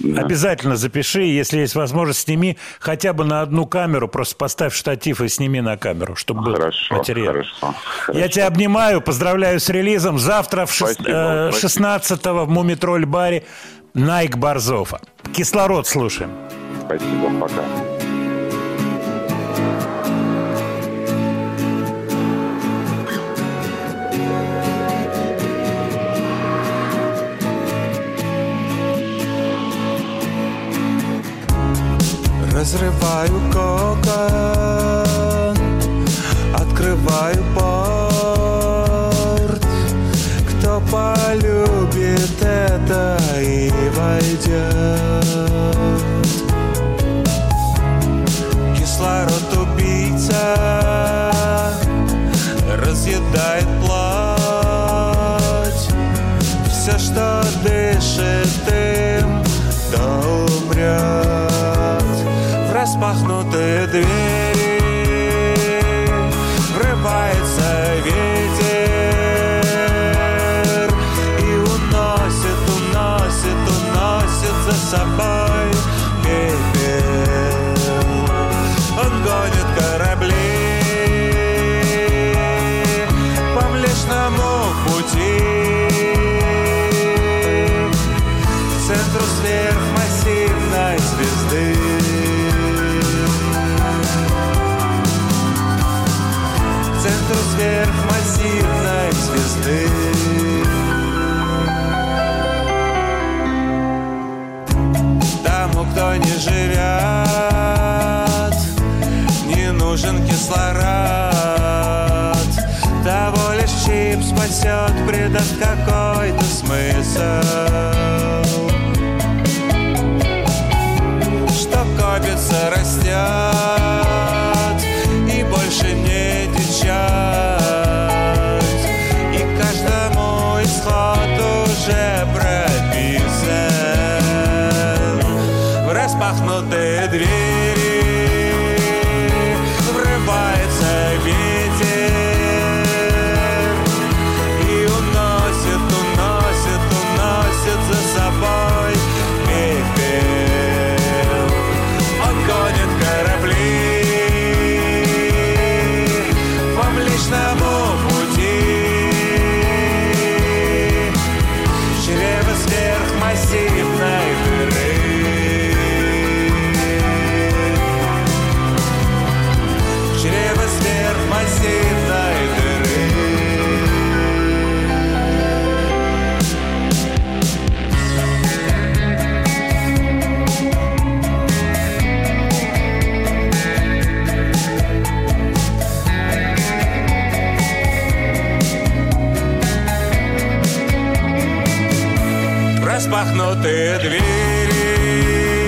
Да. Обязательно запиши, если есть возможность, сними хотя бы на одну камеру, просто поставь штатив и сними на камеру, чтобы был Хорошо, материал. хорошо. Я тебя обнимаю, поздравляю с релизом. Завтра в шест- Спасибо, э, спасибо. 16 в Мумитроль баре Найк Борзов. Кислород слушаем. Спасибо, пока. Разрываю кокон, открываю порт. Кто полюбит это и войдет. Кислород убийца разъедает плоть. Все, что дышит им, то умрет распахнутые двери живет, не нужен кислород. Того лишь чип спасет, придаст какой-то смысл. Что копится, растет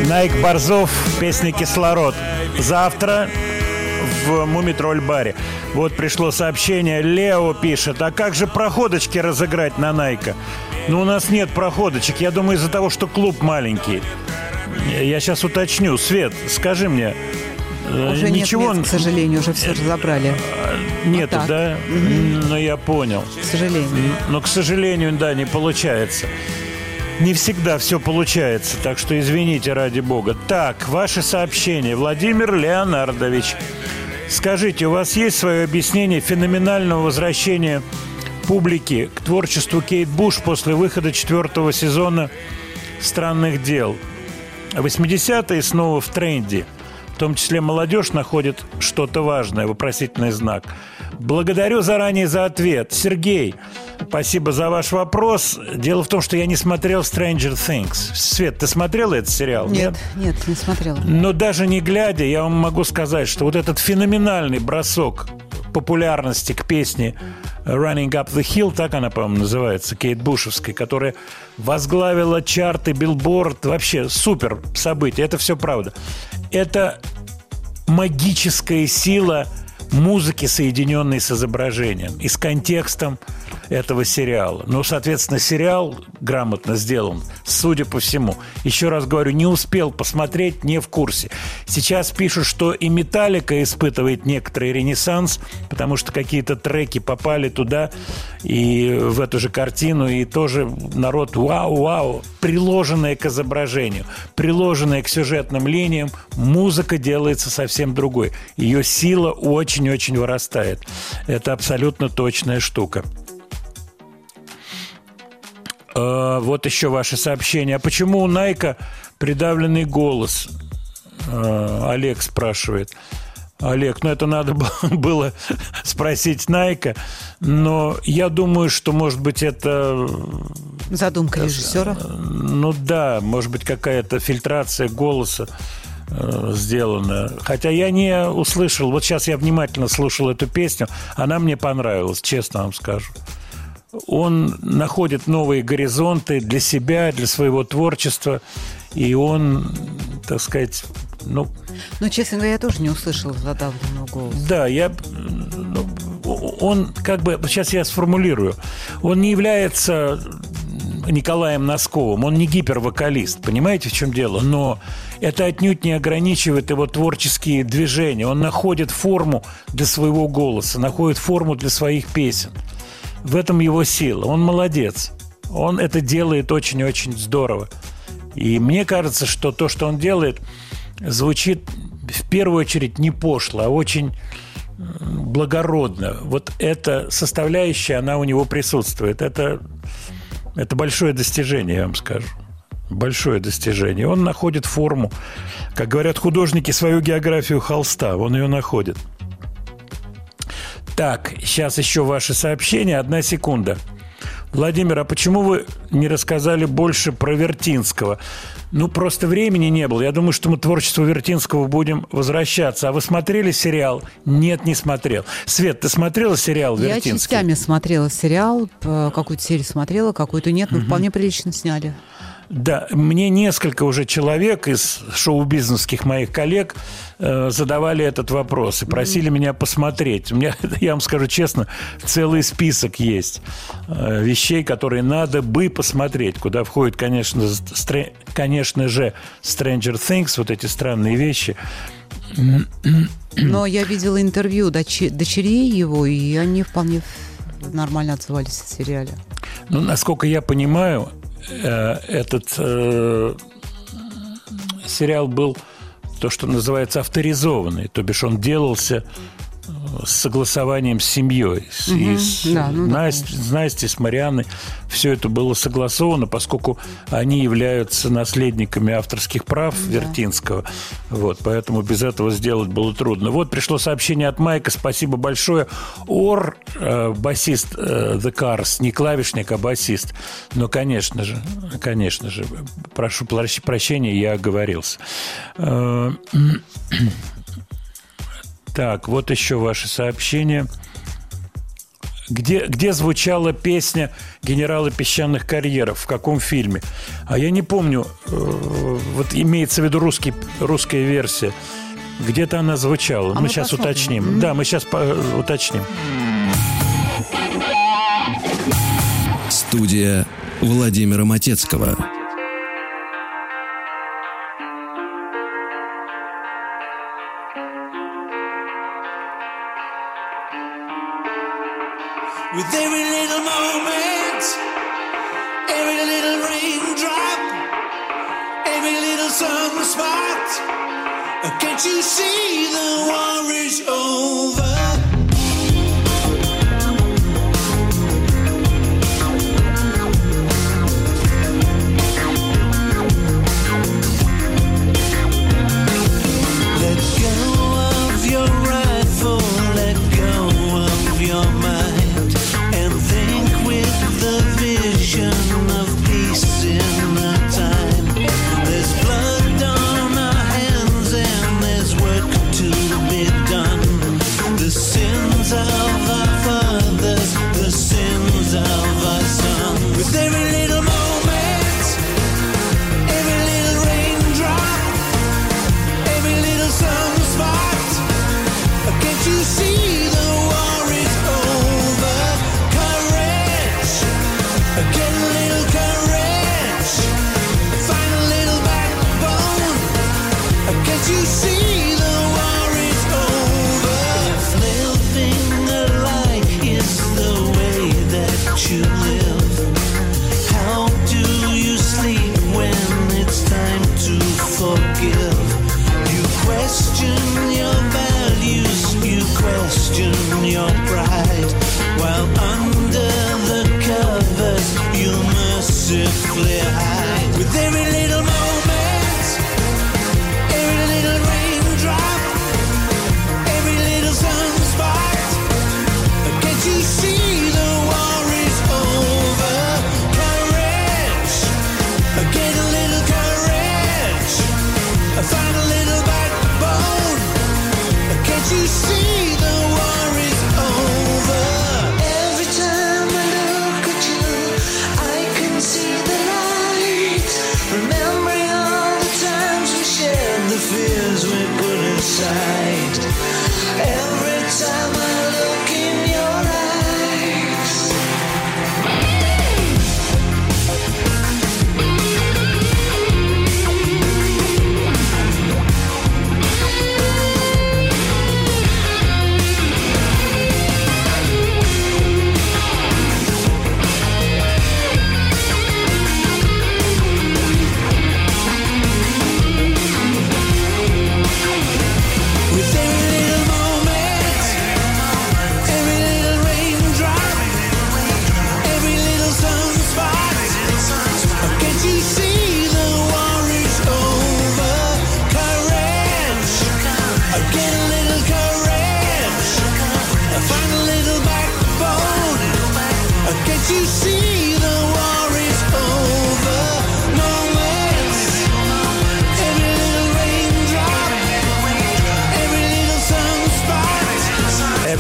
Найк Борзов, песня «Кислород». Завтра в Мумитроль баре. Вот пришло сообщение, Лео пишет, а как же проходочки разыграть на Найка? Ну, у нас нет проходочек, я думаю, из-за того, что клуб маленький. Я сейчас уточню. Свет, скажи мне, э, Уже ничего... нет мест, к сожалению, уже все разобрали. Нет, так. да? Но я понял. К сожалению. Но, к сожалению, да, не получается. Не всегда все получается, так что извините ради бога. Так, ваше сообщение. Владимир Леонардович. Скажите, у вас есть свое объяснение феноменального возвращения публики к творчеству Кейт Буш после выхода четвертого сезона «Странных дел»? 80-е снова в тренде. В том числе молодежь находит что-то важное, вопросительный знак. Благодарю заранее за ответ. Сергей, спасибо за ваш вопрос. Дело в том, что я не смотрел Stranger Things. Свет, ты смотрел этот сериал? Нет, нет, не смотрела. Но даже не глядя, я вам могу сказать, что вот этот феноменальный бросок популярности к песне Running Up the Hill, так она, по-моему, называется, Кейт Бушевской, которая возглавила чарты, билборд, вообще супер событие, это все правда. Это магическая сила музыки, соединенной с изображением и с контекстом этого сериала. Ну, соответственно, сериал грамотно сделан, судя по всему. Еще раз говорю, не успел посмотреть, не в курсе. Сейчас пишут, что и Металлика испытывает некоторый ренессанс, потому что какие-то треки попали туда и в эту же картину, и тоже народ вау-вау, приложенное к изображению, приложенное к сюжетным линиям, музыка делается совсем другой. Ее сила очень-очень вырастает. Это абсолютно точная штука. Э, Вот еще ваше сообщение. А почему у Найка придавленный голос? Э, Олег спрашивает. Олег, ну это надо было- было спросить Найка, но я думаю, что, может быть, это Задумка режиссера. ну да, может быть, какая-то фильтрация голоса э, сделана. Хотя я не услышал, вот сейчас я внимательно слушал эту песню, она мне понравилась, честно вам скажу. Он находит новые горизонты для себя, для своего творчества, и он, так сказать, ну, Ну, честно говоря, я тоже не услышала задавленного голоса. да, я, ну, он как бы, сейчас я сформулирую, он не является Николаем Носковым, он не гипервокалист, понимаете, в чем дело? Но это отнюдь не ограничивает его творческие движения. Он находит форму для своего голоса, находит форму для своих песен. В этом его сила. Он молодец. Он это делает очень-очень здорово. И мне кажется, что то, что он делает, звучит в первую очередь не пошло, а очень благородно. Вот эта составляющая, она у него присутствует. Это, это большое достижение, я вам скажу. Большое достижение. Он находит форму. Как говорят художники, свою географию холста. Он ее находит. Так, сейчас еще ваше сообщение. Одна секунда. Владимир, а почему вы не рассказали больше про Вертинского? Ну, просто времени не было. Я думаю, что мы творчество Вертинского будем возвращаться. А вы смотрели сериал? Нет, не смотрел. Свет, ты смотрела сериал Я Вертинский? частями смотрела сериал, п- какую-то серию смотрела, какую-то нет, но вполне прилично сняли. Да, мне несколько уже человек из шоу-бизнесских моих коллег э, задавали этот вопрос и просили меня посмотреть. У меня, я вам скажу честно, целый список есть э, вещей, которые надо бы посмотреть, куда входит, конечно, стре- конечно же, Stranger Things, вот эти странные вещи. Но я видела интервью дочи- дочерей его, и они вполне нормально отзывались о сериале. Ну, насколько я понимаю, этот э, сериал был то, что называется авторизованный, то бишь он делался э, с согласованием с семьей, с, и с, Да, ну да, Насть- с Настей, с Марианной. Все это было согласовано, поскольку они являются наследниками авторских прав Вертинского. Вот, поэтому без этого сделать было трудно. Вот пришло сообщение от Майка. Спасибо большое. Ор, э, басист э, The Cars, не клавишник, а басист. Но, конечно же, конечно же, прошу прощ- прощения, я оговорился. Так, вот еще ваше сообщение. Где, где звучала песня «Генералы песчаных карьеров», в каком фильме? А я не помню, э, вот имеется в виду русский, русская версия. Где-то она звучала. А мы, мы сейчас посмотрим. уточним. Мгм. Да, мы сейчас по- э, уточним. Студия Владимира Матецкого. With every little moment, every little raindrop, every little sunspot, can't you see the war is over?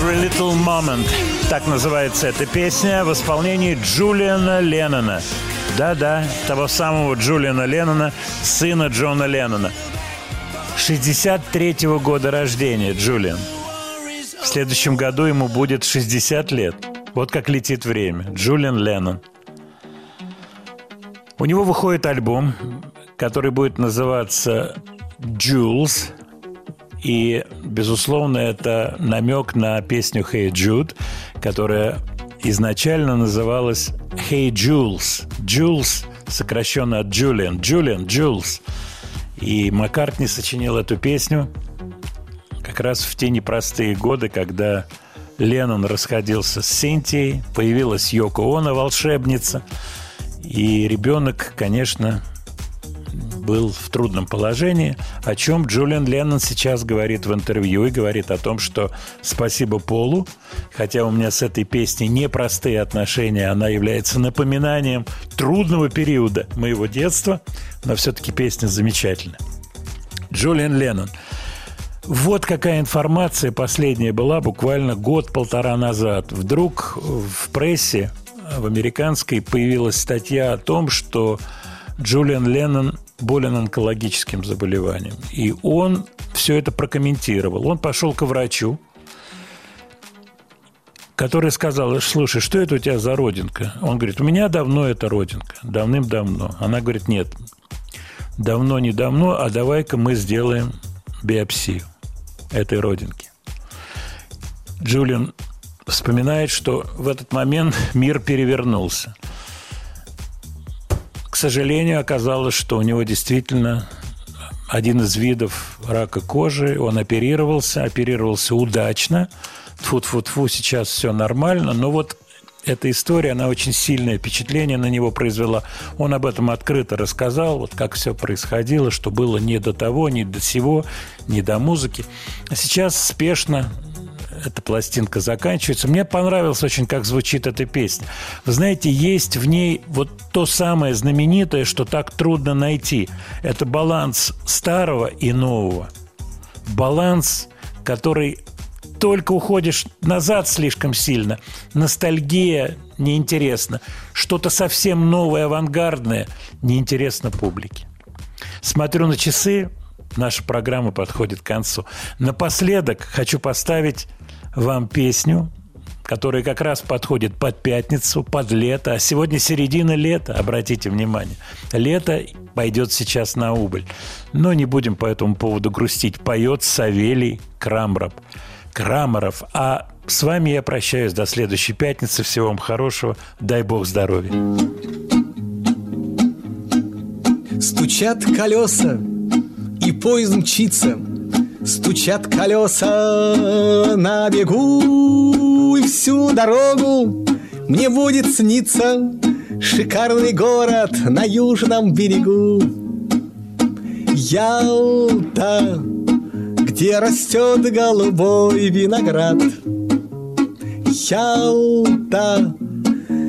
Every Little Moment. Так называется эта песня в исполнении Джулиана Леннона. Да-да, того самого Джулиана Леннона, сына Джона Леннона. 63-го года рождения Джулиан. В следующем году ему будет 60 лет. Вот как летит время. Джулиан Леннон. У него выходит альбом, который будет называться «Jules», и, безусловно, это намек на песню «Hey Jude», которая изначально называлась «Hey Jules». «Jules» сокращенно от «Julian». «Julian», «Jules». И Маккартни сочинил эту песню как раз в те непростые годы, когда Леннон расходился с Синтией, появилась Йоко Оно, волшебница, и ребенок, конечно, был в трудном положении, о чем Джулиан Леннон сейчас говорит в интервью и говорит о том, что спасибо Полу, хотя у меня с этой песней непростые отношения, она является напоминанием трудного периода моего детства, но все-таки песня замечательная. Джулиан Леннон. Вот какая информация последняя была буквально год-полтора назад. Вдруг в прессе, в американской, появилась статья о том, что Джулиан Леннон болен онкологическим заболеванием. И он все это прокомментировал. Он пошел к врачу, который сказал, слушай, что это у тебя за родинка? Он говорит, у меня давно это родинка, давным-давно. Она говорит, нет, давно не давно, а давай-ка мы сделаем биопсию этой родинки. Джулиан вспоминает, что в этот момент мир перевернулся. К сожалению, оказалось, что у него действительно один из видов рака кожи. Он оперировался, оперировался удачно. Тфу-тфу-тфу, сейчас все нормально. Но вот эта история, она очень сильное впечатление на него произвела. Он об этом открыто рассказал, вот как все происходило, что было не до того, не до сего, не до музыки. А сейчас спешно эта пластинка заканчивается. Мне понравилось очень, как звучит эта песня. Вы знаете, есть в ней вот то самое знаменитое, что так трудно найти. Это баланс старого и нового. Баланс, который только уходишь назад слишком сильно. Ностальгия неинтересно. Что-то совсем новое, авангардное неинтересно публике. Смотрю на часы, наша программа подходит к концу. Напоследок хочу поставить вам песню, которая как раз подходит под пятницу, под лето. А сегодня середина лета, обратите внимание. Лето пойдет сейчас на убыль. Но не будем по этому поводу грустить. Поет Савелий Крамров. Крамаров. А с вами я прощаюсь до следующей пятницы. Всего вам хорошего. Дай бог здоровья. Стучат колеса, и поезд мчится. Стучат колеса на бегу, и всю дорогу мне будет сниться шикарный город на южном берегу. Ялта, где растет голубой виноград. Ялта,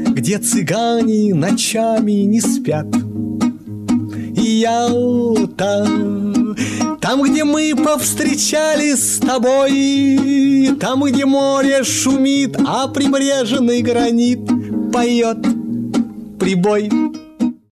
где цыгане ночами не спят. Ялта, там, где мы повстречались с тобой, Там, где море шумит, а прибрежный гранит Поет прибой.